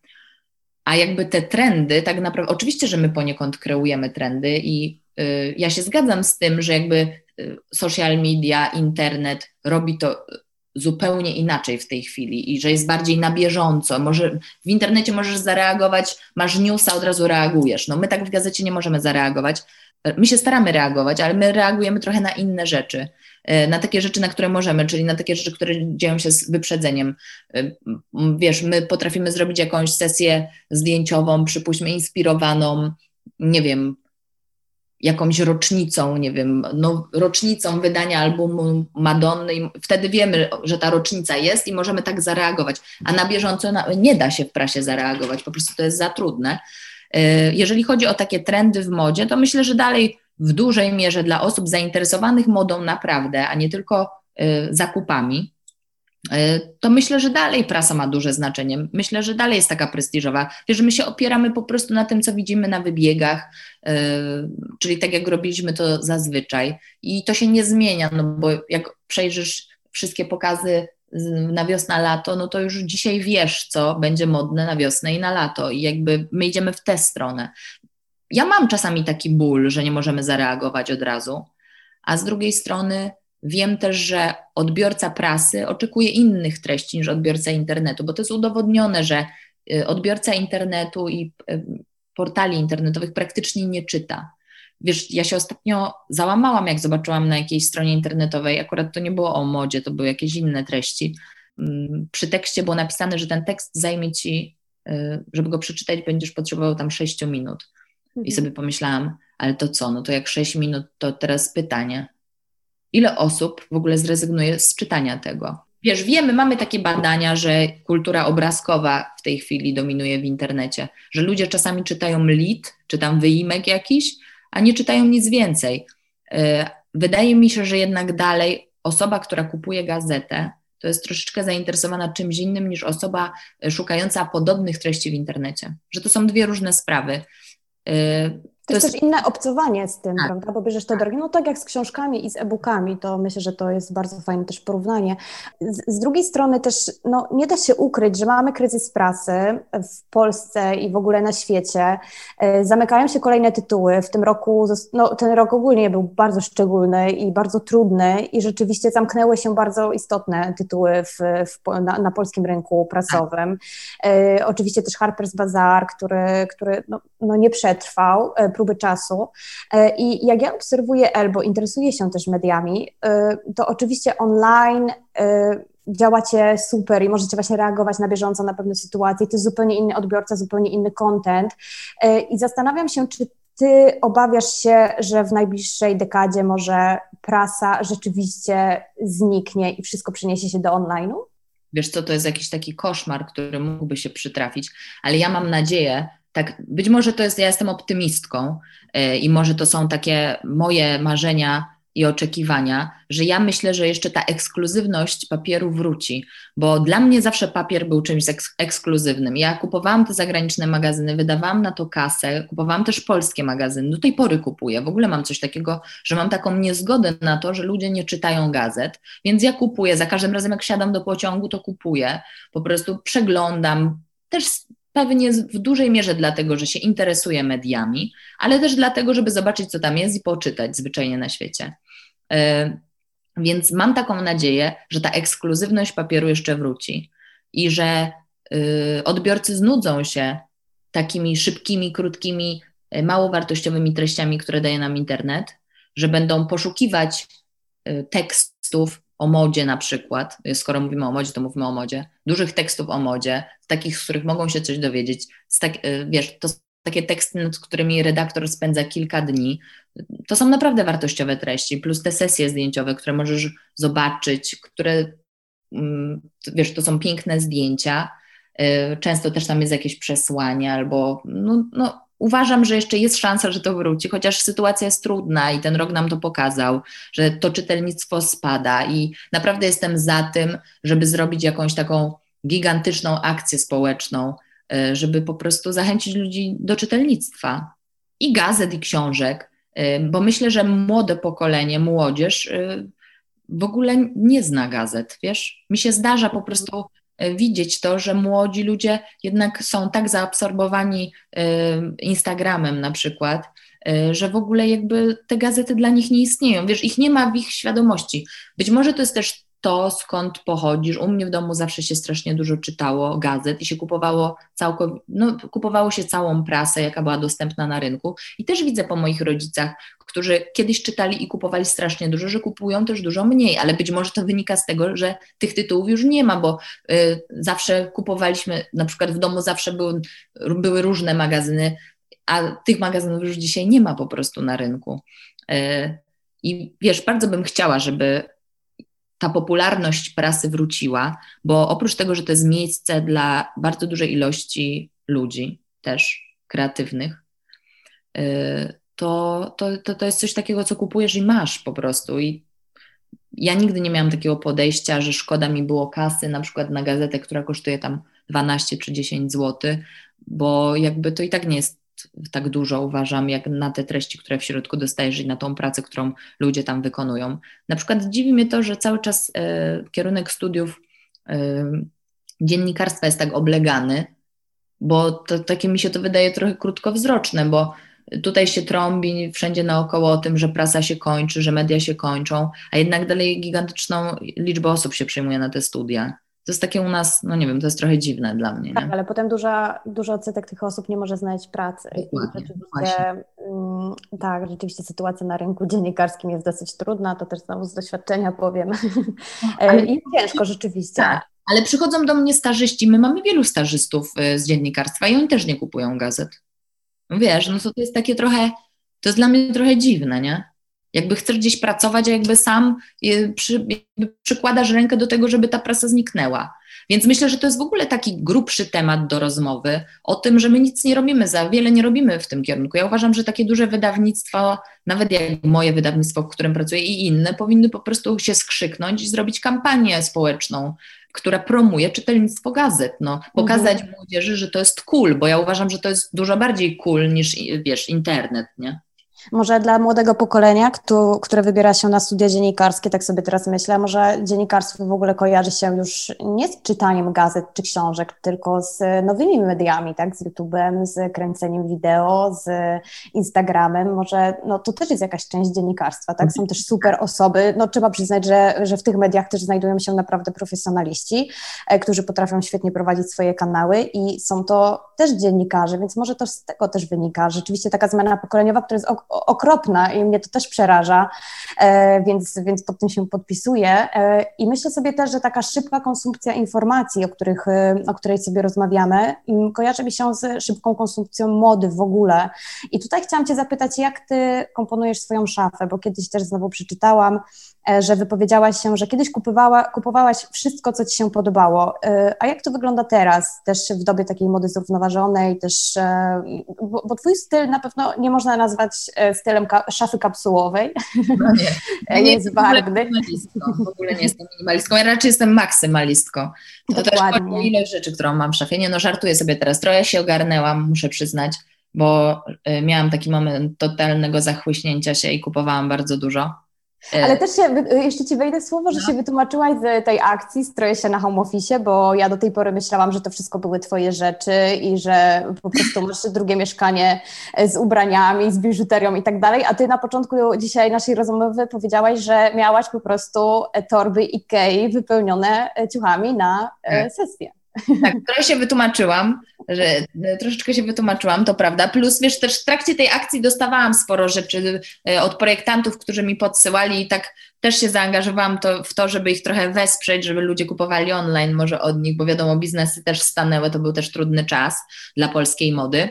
a jakby te trendy, tak naprawdę, oczywiście, że my poniekąd kreujemy trendy i y, ja się zgadzam z tym, że jakby y, social media, internet robi to zupełnie inaczej w tej chwili i że jest bardziej na bieżąco. Może w internecie możesz zareagować, masz newsa, od razu reagujesz. No my tak w gazecie nie możemy zareagować. My się staramy reagować, ale my reagujemy trochę na inne rzeczy. E, na takie rzeczy, na które możemy, czyli na takie rzeczy, które dzieją się z wyprzedzeniem. E, wiesz, my potrafimy zrobić jakąś sesję zdjęciową, przypuśćmy inspirowaną, nie wiem, jakąś rocznicą, nie wiem, no, rocznicą wydania albumu Madonny i wtedy wiemy, że ta rocznica jest i możemy tak zareagować, a na bieżąco nie da się w prasie zareagować, po prostu to jest za trudne. E, jeżeli chodzi o takie trendy w modzie, to myślę, że dalej w dużej mierze dla osób zainteresowanych modą naprawdę, a nie tylko y, zakupami, y, to myślę, że dalej prasa ma duże znaczenie. Myślę, że dalej jest taka prestiżowa. Wiesz, że my się opieramy po prostu na tym, co widzimy na wybiegach, y, czyli tak jak robiliśmy to zazwyczaj. I to się nie zmienia, no bo jak przejrzysz wszystkie pokazy na wiosnę, lato, no to już dzisiaj wiesz, co będzie modne na wiosnę i na lato. I jakby my idziemy w tę stronę ja mam czasami taki ból, że nie możemy zareagować od razu, a z drugiej strony wiem też, że odbiorca prasy oczekuje innych treści niż odbiorca internetu, bo to jest udowodnione, że y, odbiorca internetu i y, portali internetowych praktycznie nie czyta. wiesz, ja się ostatnio załamałam, jak zobaczyłam na jakiejś stronie internetowej, akurat to nie było o modzie, to były jakieś inne treści. Mm, przy tekście było napisane, że ten tekst zajmie ci, y, żeby go przeczytać, będziesz potrzebował tam 6 minut. I mhm. sobie pomyślałam, ale to co, no to jak 6 minut, to teraz pytanie. Ile osób w ogóle zrezygnuje z czytania tego? Wiesz, wiemy, mamy takie badania, że kultura obrazkowa w tej chwili dominuje w internecie, że ludzie czasami czytają lit, czy tam wyimek jakiś, a nie czytają nic więcej. Y, wydaje mi się, że jednak dalej osoba, która kupuje gazetę, to jest troszeczkę zainteresowana czymś innym niż osoba szukająca podobnych treści w internecie. Że to są dwie różne sprawy. Y, to jest też inne obcowanie z tym, tak. prawda? Bo bierzesz to drogi. No tak jak z książkami i z e-bookami, to myślę, że to jest bardzo fajne też porównanie. Z, z, drugiej strony też no, nie da się ukryć, że mamy kryzys prasy w Polsce i w ogóle na świecie. E, zamykają się kolejne tytuły. W tym roku, no, ten rok ogólnie był bardzo szczególny i bardzo trudny i rzeczywiście zamknęły się bardzo istotne tytuły w, w, na, na, polskim rynku prasowym. E, oczywiście też Harper's Bazaar, który, który no, no nie przetrwał e, próby czasu. E, I jak ja obserwuję Elbo, interesuję się też mediami, e, to oczywiście online działacie super i możecie właśnie reagować na bieżąco na pewne sytuacje. To jest zupełnie inny odbiorca, zupełnie inny content. I zastanawiam się, czy ty obawiasz się, że w najbliższej dekadzie może prasa rzeczywiście zniknie i wszystko przeniesie się do online'u? Wiesz co, to jest jakiś taki koszmar, który mógłby się przytrafić, ale ja mam nadzieję, tak, być może to jest, ja jestem optymistką yy, i może to są takie moje marzenia i oczekiwania, że ja myślę, że jeszcze ta ekskluzywność papieru wróci, bo dla mnie zawsze papier był czymś eks ekskluzywnym. Ja kupowałam te zagraniczne magazyny, wydawałam na to kasę, kupowałam też polskie magazyny, do tej pory kupuję. W ogóle mam coś takiego, że mam taką niezgodę na to, że ludzie nie czytają gazet, więc ja kupuję, za każdym razem jak siadam do pociągu, to kupuję, po prostu przeglądam, też Pewnie w dużej mierze dlatego, że się interesuje mediami, ale też dlatego, żeby zobaczyć, co tam jest i poczytać zwyczajnie na świecie. E, więc mam taką nadzieję, że ta ekskluzywność papieru jeszcze wróci i że y, odbiorcy znudzą się takimi szybkimi, krótkimi, e, mało wartościowymi treściami, które daje nam internet, że będą poszukiwać y, tekstów o modzie na przykład, skoro mówimy o modzie, to mówimy o modzie, dużych tekstów o modzie, takich, z których mogą się coś dowiedzieć, tak, y, wiesz, to takie teksty, nad którymi redaktor spędza kilka dni, to są naprawdę wartościowe treści, plus te sesje zdjęciowe, które możesz zobaczyć, które, mm, wiesz, to są piękne zdjęcia, y, często też tam jest jakieś przesłanie albo, no, no uważam, że jeszcze jest szansa, że to wróci, chociaż sytuacja jest trudna i ten rok nam to pokazał, że to czytelnictwo spada i naprawdę jestem za tym, żeby zrobić jakąś taką gigantyczną akcję społeczną, e, żeby po prostu zachęcić ludzi do czytelnictwa i gazet, i książek, e, bo myślę, że młode pokolenie, młodzież e, w ogóle nie zna gazet, wiesz? Mi się zdarza po prostu widzieć to, że młodzi ludzie jednak są tak zaabsorbowani Instagramem na przykład, że w ogóle jakby te gazety dla nich nie istnieją. Wiesz, ich nie ma w ich świadomości. Być może to jest też to, skąd pochodzisz. U mnie w domu zawsze się strasznie dużo czytało gazet i się kupowało, całkow- no, kupowało się całą prasę, jaka była dostępna na rynku. I też widzę po moich rodzicach, którzy kiedyś czytali i kupowali strasznie dużo, że kupują też dużo mniej, ale być może to wynika z tego, że tych tytułów już nie ma, bo y, zawsze kupowaliśmy, na przykład w domu zawsze były, były różne magazyny, a tych magazynów już dzisiaj nie ma po prostu na rynku. Y, I wiesz, bardzo bym chciała, żeby ta popularność prasy wróciła, bo oprócz tego, że to jest miejsce dla bardzo dużej ilości ludzi, też kreatywnych, y, to, to, to, to jest coś takiego, co kupujesz i masz po prostu. I ja nigdy nie miałam takiego podejścia, że szkoda mi było kasy na przykład na gazetę, która kosztuje tam 12 czy 10 zł, bo jakby to i tak nie jest tak dużo, uważam, jak na te treści, które w środku dostajesz i na tą pracę, którą ludzie tam wykonują. Na przykład dziwi mnie to, że cały czas e, kierunek studiów e, dziennikarstwa jest tak oblegany, bo to, takie mi się to wydaje trochę krótkowzroczne, bo tutaj się trąbi wszędzie naokoło o tym, że prasa się kończy, że media się kończą, a jednak dalej gigantyczną liczbę osób się przyjmuje na te studia. To jest takie u nas, no nie wiem, to jest trochę dziwne dla mnie. Tak, ale potem duża, duży odsetek tych osób nie może znaleźć pracy. Dokładnie, rzeczywiście, mm, tak, rzeczywiście sytuacja na rynku dziennikarskim jest dosyć trudna, to też znowu z doświadczenia powiem. Ale, I ciężko rzeczywiście. Tak, ale przychodzą do mnie starzyści, my mamy wielu stażystów y, z dziennikarstwa i oni też nie kupują gazet. Wiesz, no to jest takie trochę, to jest dla mnie trochę dziwne, nie? Jakby chcesz gdzieś pracować, a jakby sam przy, jakby przykładasz rękę do tego, żeby ta prasa zniknęła. Więc myślę, że to jest w ogóle taki grubszy temat do rozmowy o tym, że my nic nie robimy, za wiele nie robimy w tym kierunku. Ja uważam, że takie duże wydawnictwa, nawet jak moje wydawnictwo, w którym pracuję i inne, powinny po prostu się skrzyknąć i zrobić kampanię społeczną, która promuje czytelnictwo gazet. No, pokazać mhm. młodzieży, że to jest cool, bo ja uważam, że to jest dużo bardziej cool niż, wiesz, internet, nie? Może dla młodego pokolenia, które wybiera się na studia dziennikarskie, tak sobie teraz myślę, może dziennikarstwo w ogóle kojarzy się już nie z czytaniem gazet czy książek, tylko z nowymi mediami, tak? z YouTube'em, z kręceniem wideo, z Instagramem. Może no, to też jest jakaś część dziennikarstwa, tak? Są też super osoby. No, trzeba przyznać, że, że w tych mediach też znajdują się naprawdę profesjonaliści, e, którzy potrafią świetnie prowadzić swoje kanały i są to też dziennikarze, więc może to z tego też wynika. Rzeczywiście taka zmiana pokoleniowa, która jest okropna i mnie to też przeraża, e, więc, więc pod tym się podpisuję. E, I myślę sobie też, że taka szybka konsumpcja informacji, o, których, e, o której sobie rozmawiamy, kojarzy mi się z szybką konsumpcją mody w ogóle. I tutaj chciałam Cię zapytać, jak Ty komponujesz swoją szafę, bo kiedyś też znowu przeczytałam, że wypowiedziałaś się, że kiedyś kupowała, kupowałaś wszystko, co ci się podobało. A jak to wygląda teraz, też w dobie takiej mody zrównoważonej, też, bo, bo twój styl na pewno nie można nazwać stylem ka szafy kapsułowej. No nie. Ja nie jest barwny. W ogóle nie jestem minimalistką, ja raczej jestem maksymalistką. To Dokładnie. też ilość rzeczy, którą mam w szafie. Nie no, żartuję sobie teraz, trochę się ogarnęłam, muszę przyznać, bo miałam taki moment totalnego zachłyśnięcia się i kupowałam bardzo dużo E, Ale też się, jeszcze Ci wejdę słowo, że no. się wytłumaczyłaś z tej akcji Stroję się na home office, bo ja do tej pory myślałam, że to wszystko były Twoje rzeczy i że po prostu masz drugie mieszkanie z ubraniami, z biżuterią i tak dalej, a Ty na początku dzisiaj naszej rozmowy powiedziałaś, że miałaś po prostu torby Ikei wypełnione ciuchami na e, tak. sesję. Tak, trochę się wytłumaczyłam, że e, troszeczkę się wytłumaczyłam, to prawda. Plus wiesz, też w trakcie tej akcji dostawałam sporo rzeczy e, od projektantów, którzy mi podsyłali i tak też się zaangażowałam to, w to, żeby ich trochę wesprzeć, żeby ludzie kupowali online może od nich, bo wiadomo, biznesy też stanęły, to był też trudny czas dla polskiej mody.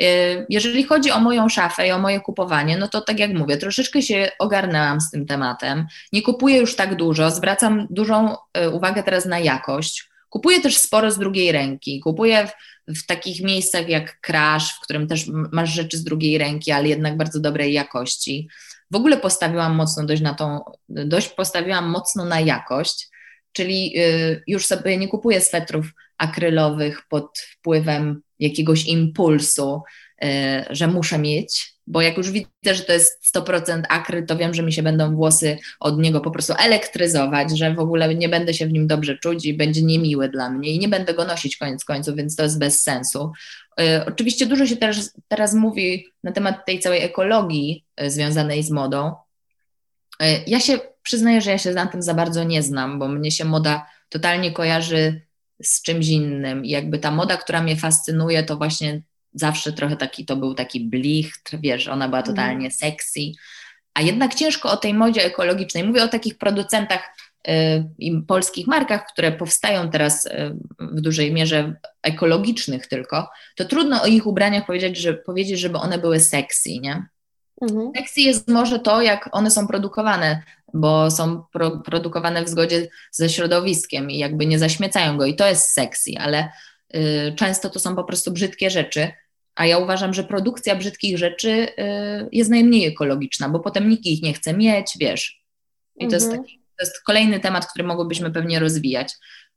E, jeżeli chodzi o moją szafę i o moje kupowanie, no to tak jak mówię, troszeczkę się ogarnęłam z tym tematem. Nie kupuję już tak dużo, zwracam dużą uwagę teraz na jakość Kupuję też sporo z drugiej ręki. Kupuję w, w, takich miejscach jak Crash, w którym też masz rzeczy z drugiej ręki, ale jednak bardzo dobrej jakości. W ogóle postawiłam mocno dość na tą, dość postawiłam mocno na jakość, czyli y, już sobie nie kupuję swetrów akrylowych pod wpływem jakiegoś impulsu, y, że muszę mieć, bo jak już widzę, że to jest 100% akry, to wiem, że mi się będą włosy od niego po prostu elektryzować, że w ogóle nie będę się w nim dobrze czuć i będzie niemiły dla mnie i nie będę go nosić koniec końców, więc to jest bez sensu. Y, oczywiście dużo się teraz, teraz mówi na temat tej całej ekologii y, związanej z modą. Y, ja się przyznaję, że ja się na tym za bardzo nie znam, bo mnie się moda totalnie kojarzy z czymś innym. I jakby ta moda, która mnie fascynuje, to właśnie zawsze trochę taki, to był taki blichtr, wiesz, ona była mhm. totalnie sexy, a jednak ciężko o tej modzie ekologicznej, mówię o takich producentach y, i polskich markach, które powstają teraz y, w dużej mierze ekologicznych tylko, to trudno o ich ubraniach powiedzieć, że, powiedzieć żeby one były sexy, nie? Mhm. Sexy jest może to, jak one są produkowane, bo są pro, produkowane w zgodzie ze środowiskiem i jakby nie zaśmiecają go i to jest sexy, ale y, często to są po prostu brzydkie rzeczy, a ja uważam, że produkcja brzydkich rzeczy y, jest najmniej ekologiczna, bo potem nikt ich nie chce mieć, wiesz. I mhm. to, jest mhm. taki, to jest kolejny temat, który mogłybyśmy pewnie rozwijać.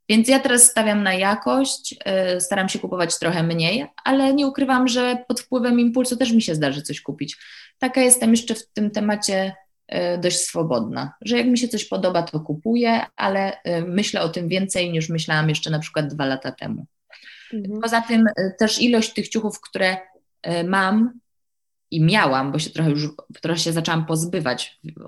Więc ja teraz stawiam na jakość, y, staram się kupować trochę mniej, ale nie ukrywam, że pod wpływem impulsu też mi się zdarzy coś kupić. Taka jestem jeszcze w tym temacie y, dość swobodna, że jak mi się coś podoba, to kupuję, ale myślę o tym więcej niż myślałam jeszcze na przykład dwa lata temu. Mhm. Poza tym y, też ilość tych ciuchów, które y, mam i miałam, bo się trochę już trochę się zaczęłam pozbywać w,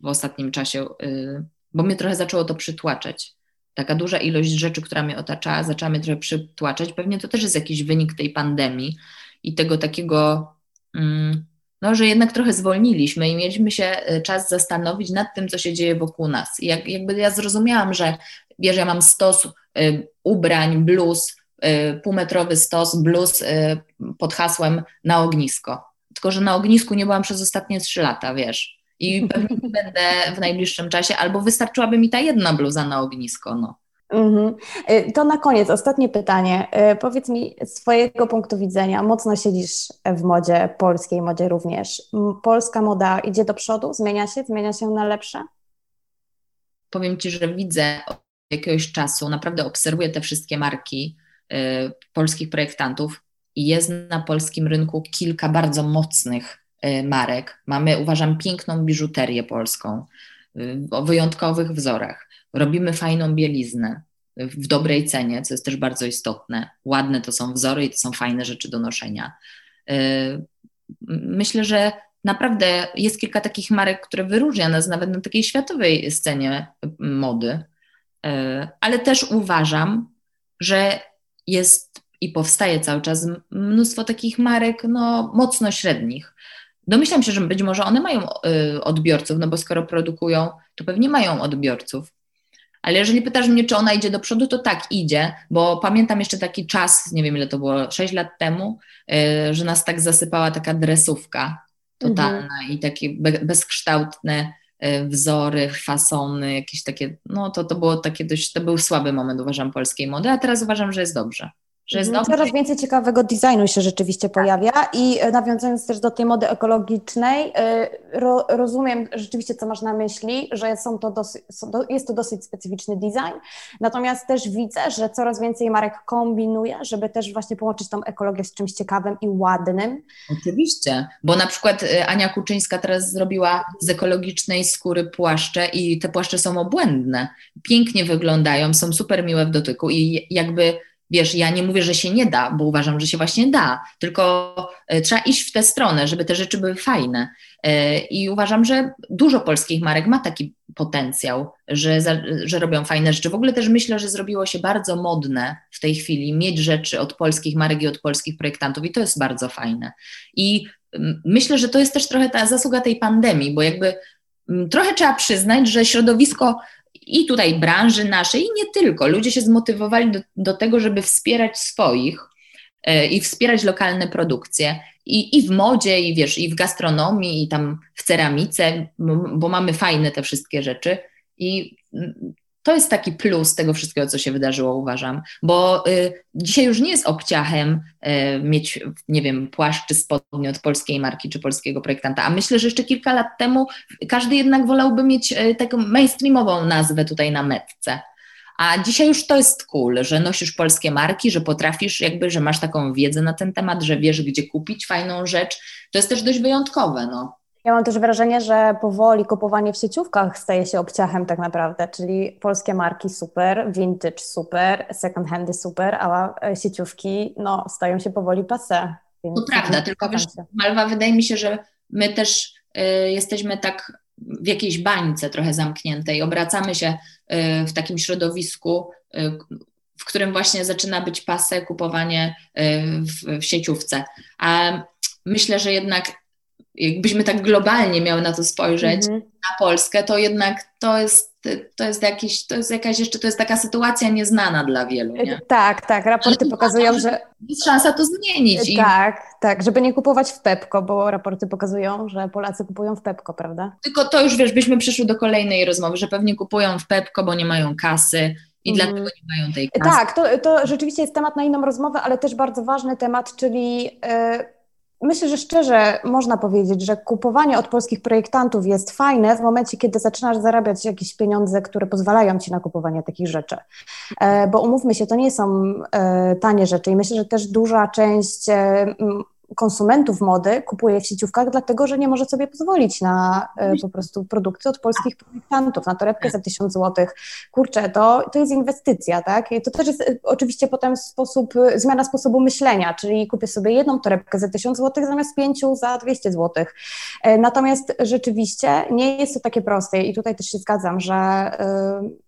w ostatnim czasie, y, bo mnie trochę zaczęło to przytłaczać. taka duża ilość rzeczy, która mnie otaczała, zaczęła mnie trochę przytłaczać. Pewnie to też jest jakiś wynik tej pandemii i tego takiego, mm, no, że jednak trochę zwolniliśmy i mieliśmy się e, czas zastanowić nad tym, co się dzieje wokół nas. I jak, jakby ja zrozumiałam, że wiesz, ja mam stos ubrań, bluz, półmetrowy stos bluz y, pod hasłem na ognisko. Tylko, że na ognisku nie byłam przez ostatnie trzy lata, wiesz. I pewnie nie będę w najbliższym czasie, albo wystarczyłaby mi ta jedna bluza na ognisko, no. Mhm. To na koniec, ostatnie pytanie. Powiedz mi z Twojego punktu widzenia, mocno siedzisz w modzie polskiej, modzie również. Polska moda idzie do przodu, zmienia się, zmienia się na lepsze? Powiem Ci, że widzę jakiegoś czasu naprawdę obserwuję te wszystkie marki y, polskich projektantów i jest na polskim rynku kilka bardzo mocnych y, marek. Mamy, uważam, piękną biżuterię polską y, o wyjątkowych wzorach. Robimy fajną bieliznę w dobrej cenie, co jest też bardzo istotne. Ładne to są wzory i to są fajne rzeczy do noszenia. Myślę, że naprawdę jest kilka takich marek, które wyróżnia nas nawet na takiej światowej scenie mody. Ale też uważam, że jest i powstaje cały czas mnóstwo takich marek no, mocno średnich. Domyślam się, że być może one mają e, odbiorców, no bo skoro produkują, to pewnie mają odbiorców. Ale jeżeli pytasz mnie, czy ona idzie do przodu, to tak, idzie, bo pamiętam jeszcze taki czas, nie wiem ile to było, 6 lat temu, e, że nas tak zasypała taka dresówka totalna mhm. i takie bezkształtne wzory, fasony, jakieś takie, no to, to było takie dość, to był słaby moment uważam polskiej mody, a teraz uważam, że jest dobrze że jest mhm. Coraz więcej ciekawego designu się rzeczywiście pojawia i e, nawiązując też do tej mody ekologicznej, e, ro, rozumiem rzeczywiście, co masz na myśli, że są to dosyć, jest to dosyć specyficzny design, natomiast też widzę, że coraz więcej marek kombinuje, żeby też właśnie połączyć tą ekologię z czymś ciekawym i ładnym. Oczywiście, bo na przykład e, Ania Kuczyńska teraz zrobiła z ekologicznej skóry płaszcze i te płaszcze są obłędne, pięknie wyglądają, są super miłe w dotyku i jakby Wiesz, ja nie mówię, że się nie da, bo uważam, że się właśnie da, tylko e, trzeba iść w tę stronę, żeby te rzeczy były fajne. E, I uważam, że dużo polskich marek ma taki potencjał, że, że robią fajne rzeczy. W ogóle też myślę, że zrobiło się bardzo modne w tej chwili mieć rzeczy od polskich marek i od polskich projektantów, i to jest bardzo fajne. I myślę, że to jest też trochę ta zasługa tej pandemii, bo jakby trochę trzeba przyznać, że środowisko i tutaj branży naszej, i nie tylko. Ludzie się zmotywowali do, do tego, żeby wspierać swoich e, i wspierać lokalne produkcje. I, I w modzie, i wiesz, i w gastronomii, i tam w ceramice, bo mamy fajne te wszystkie rzeczy. I to jest taki plus tego wszystkiego, co się wydarzyło, uważam, bo y, dzisiaj już nie jest obciachem y, mieć, nie wiem, płaszcz czy spodnie od polskiej marki czy polskiego projektanta, a myślę, że jeszcze kilka lat temu każdy jednak wolałby mieć y, taką mainstreamową nazwę tutaj na metce. A dzisiaj już to jest cool, że nosisz polskie marki, że potrafisz, jakby, że masz taką wiedzę na ten temat, że wiesz, gdzie kupić fajną rzecz. To jest też dość wyjątkowe. No. Ja mam też wrażenie, że powoli kupowanie w sieciówkach staje się obciachem tak naprawdę, czyli polskie marki super, vintage super, second handy super, a e, sieciówki no, stają się powoli passe. To prawda, tylko wiesz, Malwa, wydaje mi się, że my też y, jesteśmy tak w jakiejś bańce trochę zamkniętej, obracamy się y, w takim środowisku, y, w którym właśnie zaczyna być pasę kupowanie w, w sieciówce. A myślę, że jednak jakbyśmy tak globalnie miały na to spojrzeć, mm -hmm. na Polskę, to jednak to jest, to jest jakiś, to jest jakaś jeszcze, to jest taka sytuacja nieznana dla wielu. Nie? Tak, tak, raporty pokazują, że... Jest szansa to zmienić. Tak, i... tak, żeby nie kupować w Pepko, bo raporty pokazują, że Polacy kupują w Pepko, prawda? Tylko to już, wiesz, byśmy przyszły do kolejnej rozmowy, że pewnie kupują w Pepko, bo nie mają kasy, i mm. dlatego nie mają tej kasy. Tak, to, to rzeczywiście jest temat na inną rozmowę, ale też bardzo ważny temat, czyli yy, Myślę, że szczerze można powiedzieć, że kupowanie od polskich projektantów jest fajne w momencie, kiedy zaczynasz zarabiać jakieś pieniądze, które pozwalają ci na kupowanie takich rzeczy. E, bo umówmy się, to nie są e, tanie rzeczy i myślę, że też duża część e, konsumentów mody kupuje w sieciówkach, dlatego że nie może sobie pozwolić na e, po prostu produkty od polskich producentów, na torebkę za tysiąc złotych. Kurczę, to, to jest inwestycja, tak? I to też jest e, oczywiście potem sposób, e, zmiana sposobu myślenia, czyli kupię sobie jedną torebkę za tysiąc złotych zamiast pięciu za 200 złotych. Natomiast rzeczywiście nie jest to takie proste i tutaj też się zgadzam, że,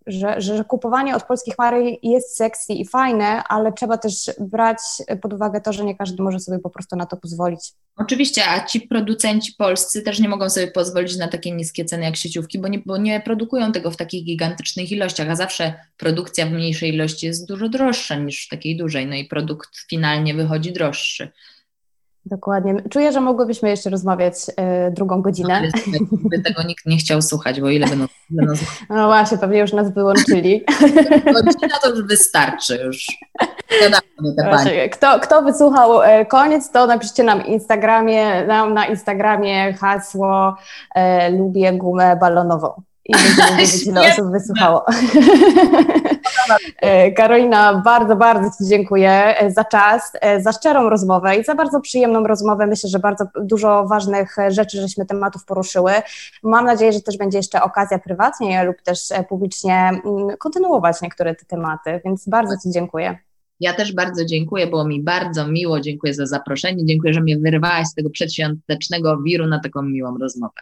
że, że kupowanie od polskich marek jest sexy i fajne, ale trzeba też brać pod uwagę to, że nie każdy może sobie po prostu na to pozwolić. Oczywiście, a ci producenci polscy też nie mogą sobie pozwolić na takie niskie ceny jak sieciówki, bo nie, bo nie produkują tego w takich gigantycznych ilościach, a zawsze produkcja w mniejszej ilości jest dużo droższa niż w takiej dużej, no i produkt finalnie wychodzi droższy. Dokładnie. Czuję, że mogłybyśmy jeszcze rozmawiać y, drugą godzinę. No, by tego nikt nie chciał słuchać, bo ile by nas... No właśnie, pewnie już nas wyłączyli. Godzina to już wystarczy już. Właśnie, kto, kto wysłuchał e, koniec, to napiszcie nam Instagramie, nam na Instagramie hasło e, lubię gumę balonową. I ile osób wysłuchało. E, Karolina, bardzo, bardzo Ci dziękuję e, za czas, e, za szczerą rozmowę i za bardzo przyjemną rozmowę. Myślę, że bardzo dużo ważnych rzeczy, żeśmy tematów poruszyły. Mam nadzieję, że też będzie jeszcze okazja prywatnie lub też publicznie mm, kontynuować niektóre te tematy, więc bardzo Ci dziękuję. Ja też bardzo dziękuję, było mi bardzo miło, dziękuję za zaproszenie, dziękuję, że mnie wyrwałaś z tego przedświątecznego wiru na taką miłą rozmowę.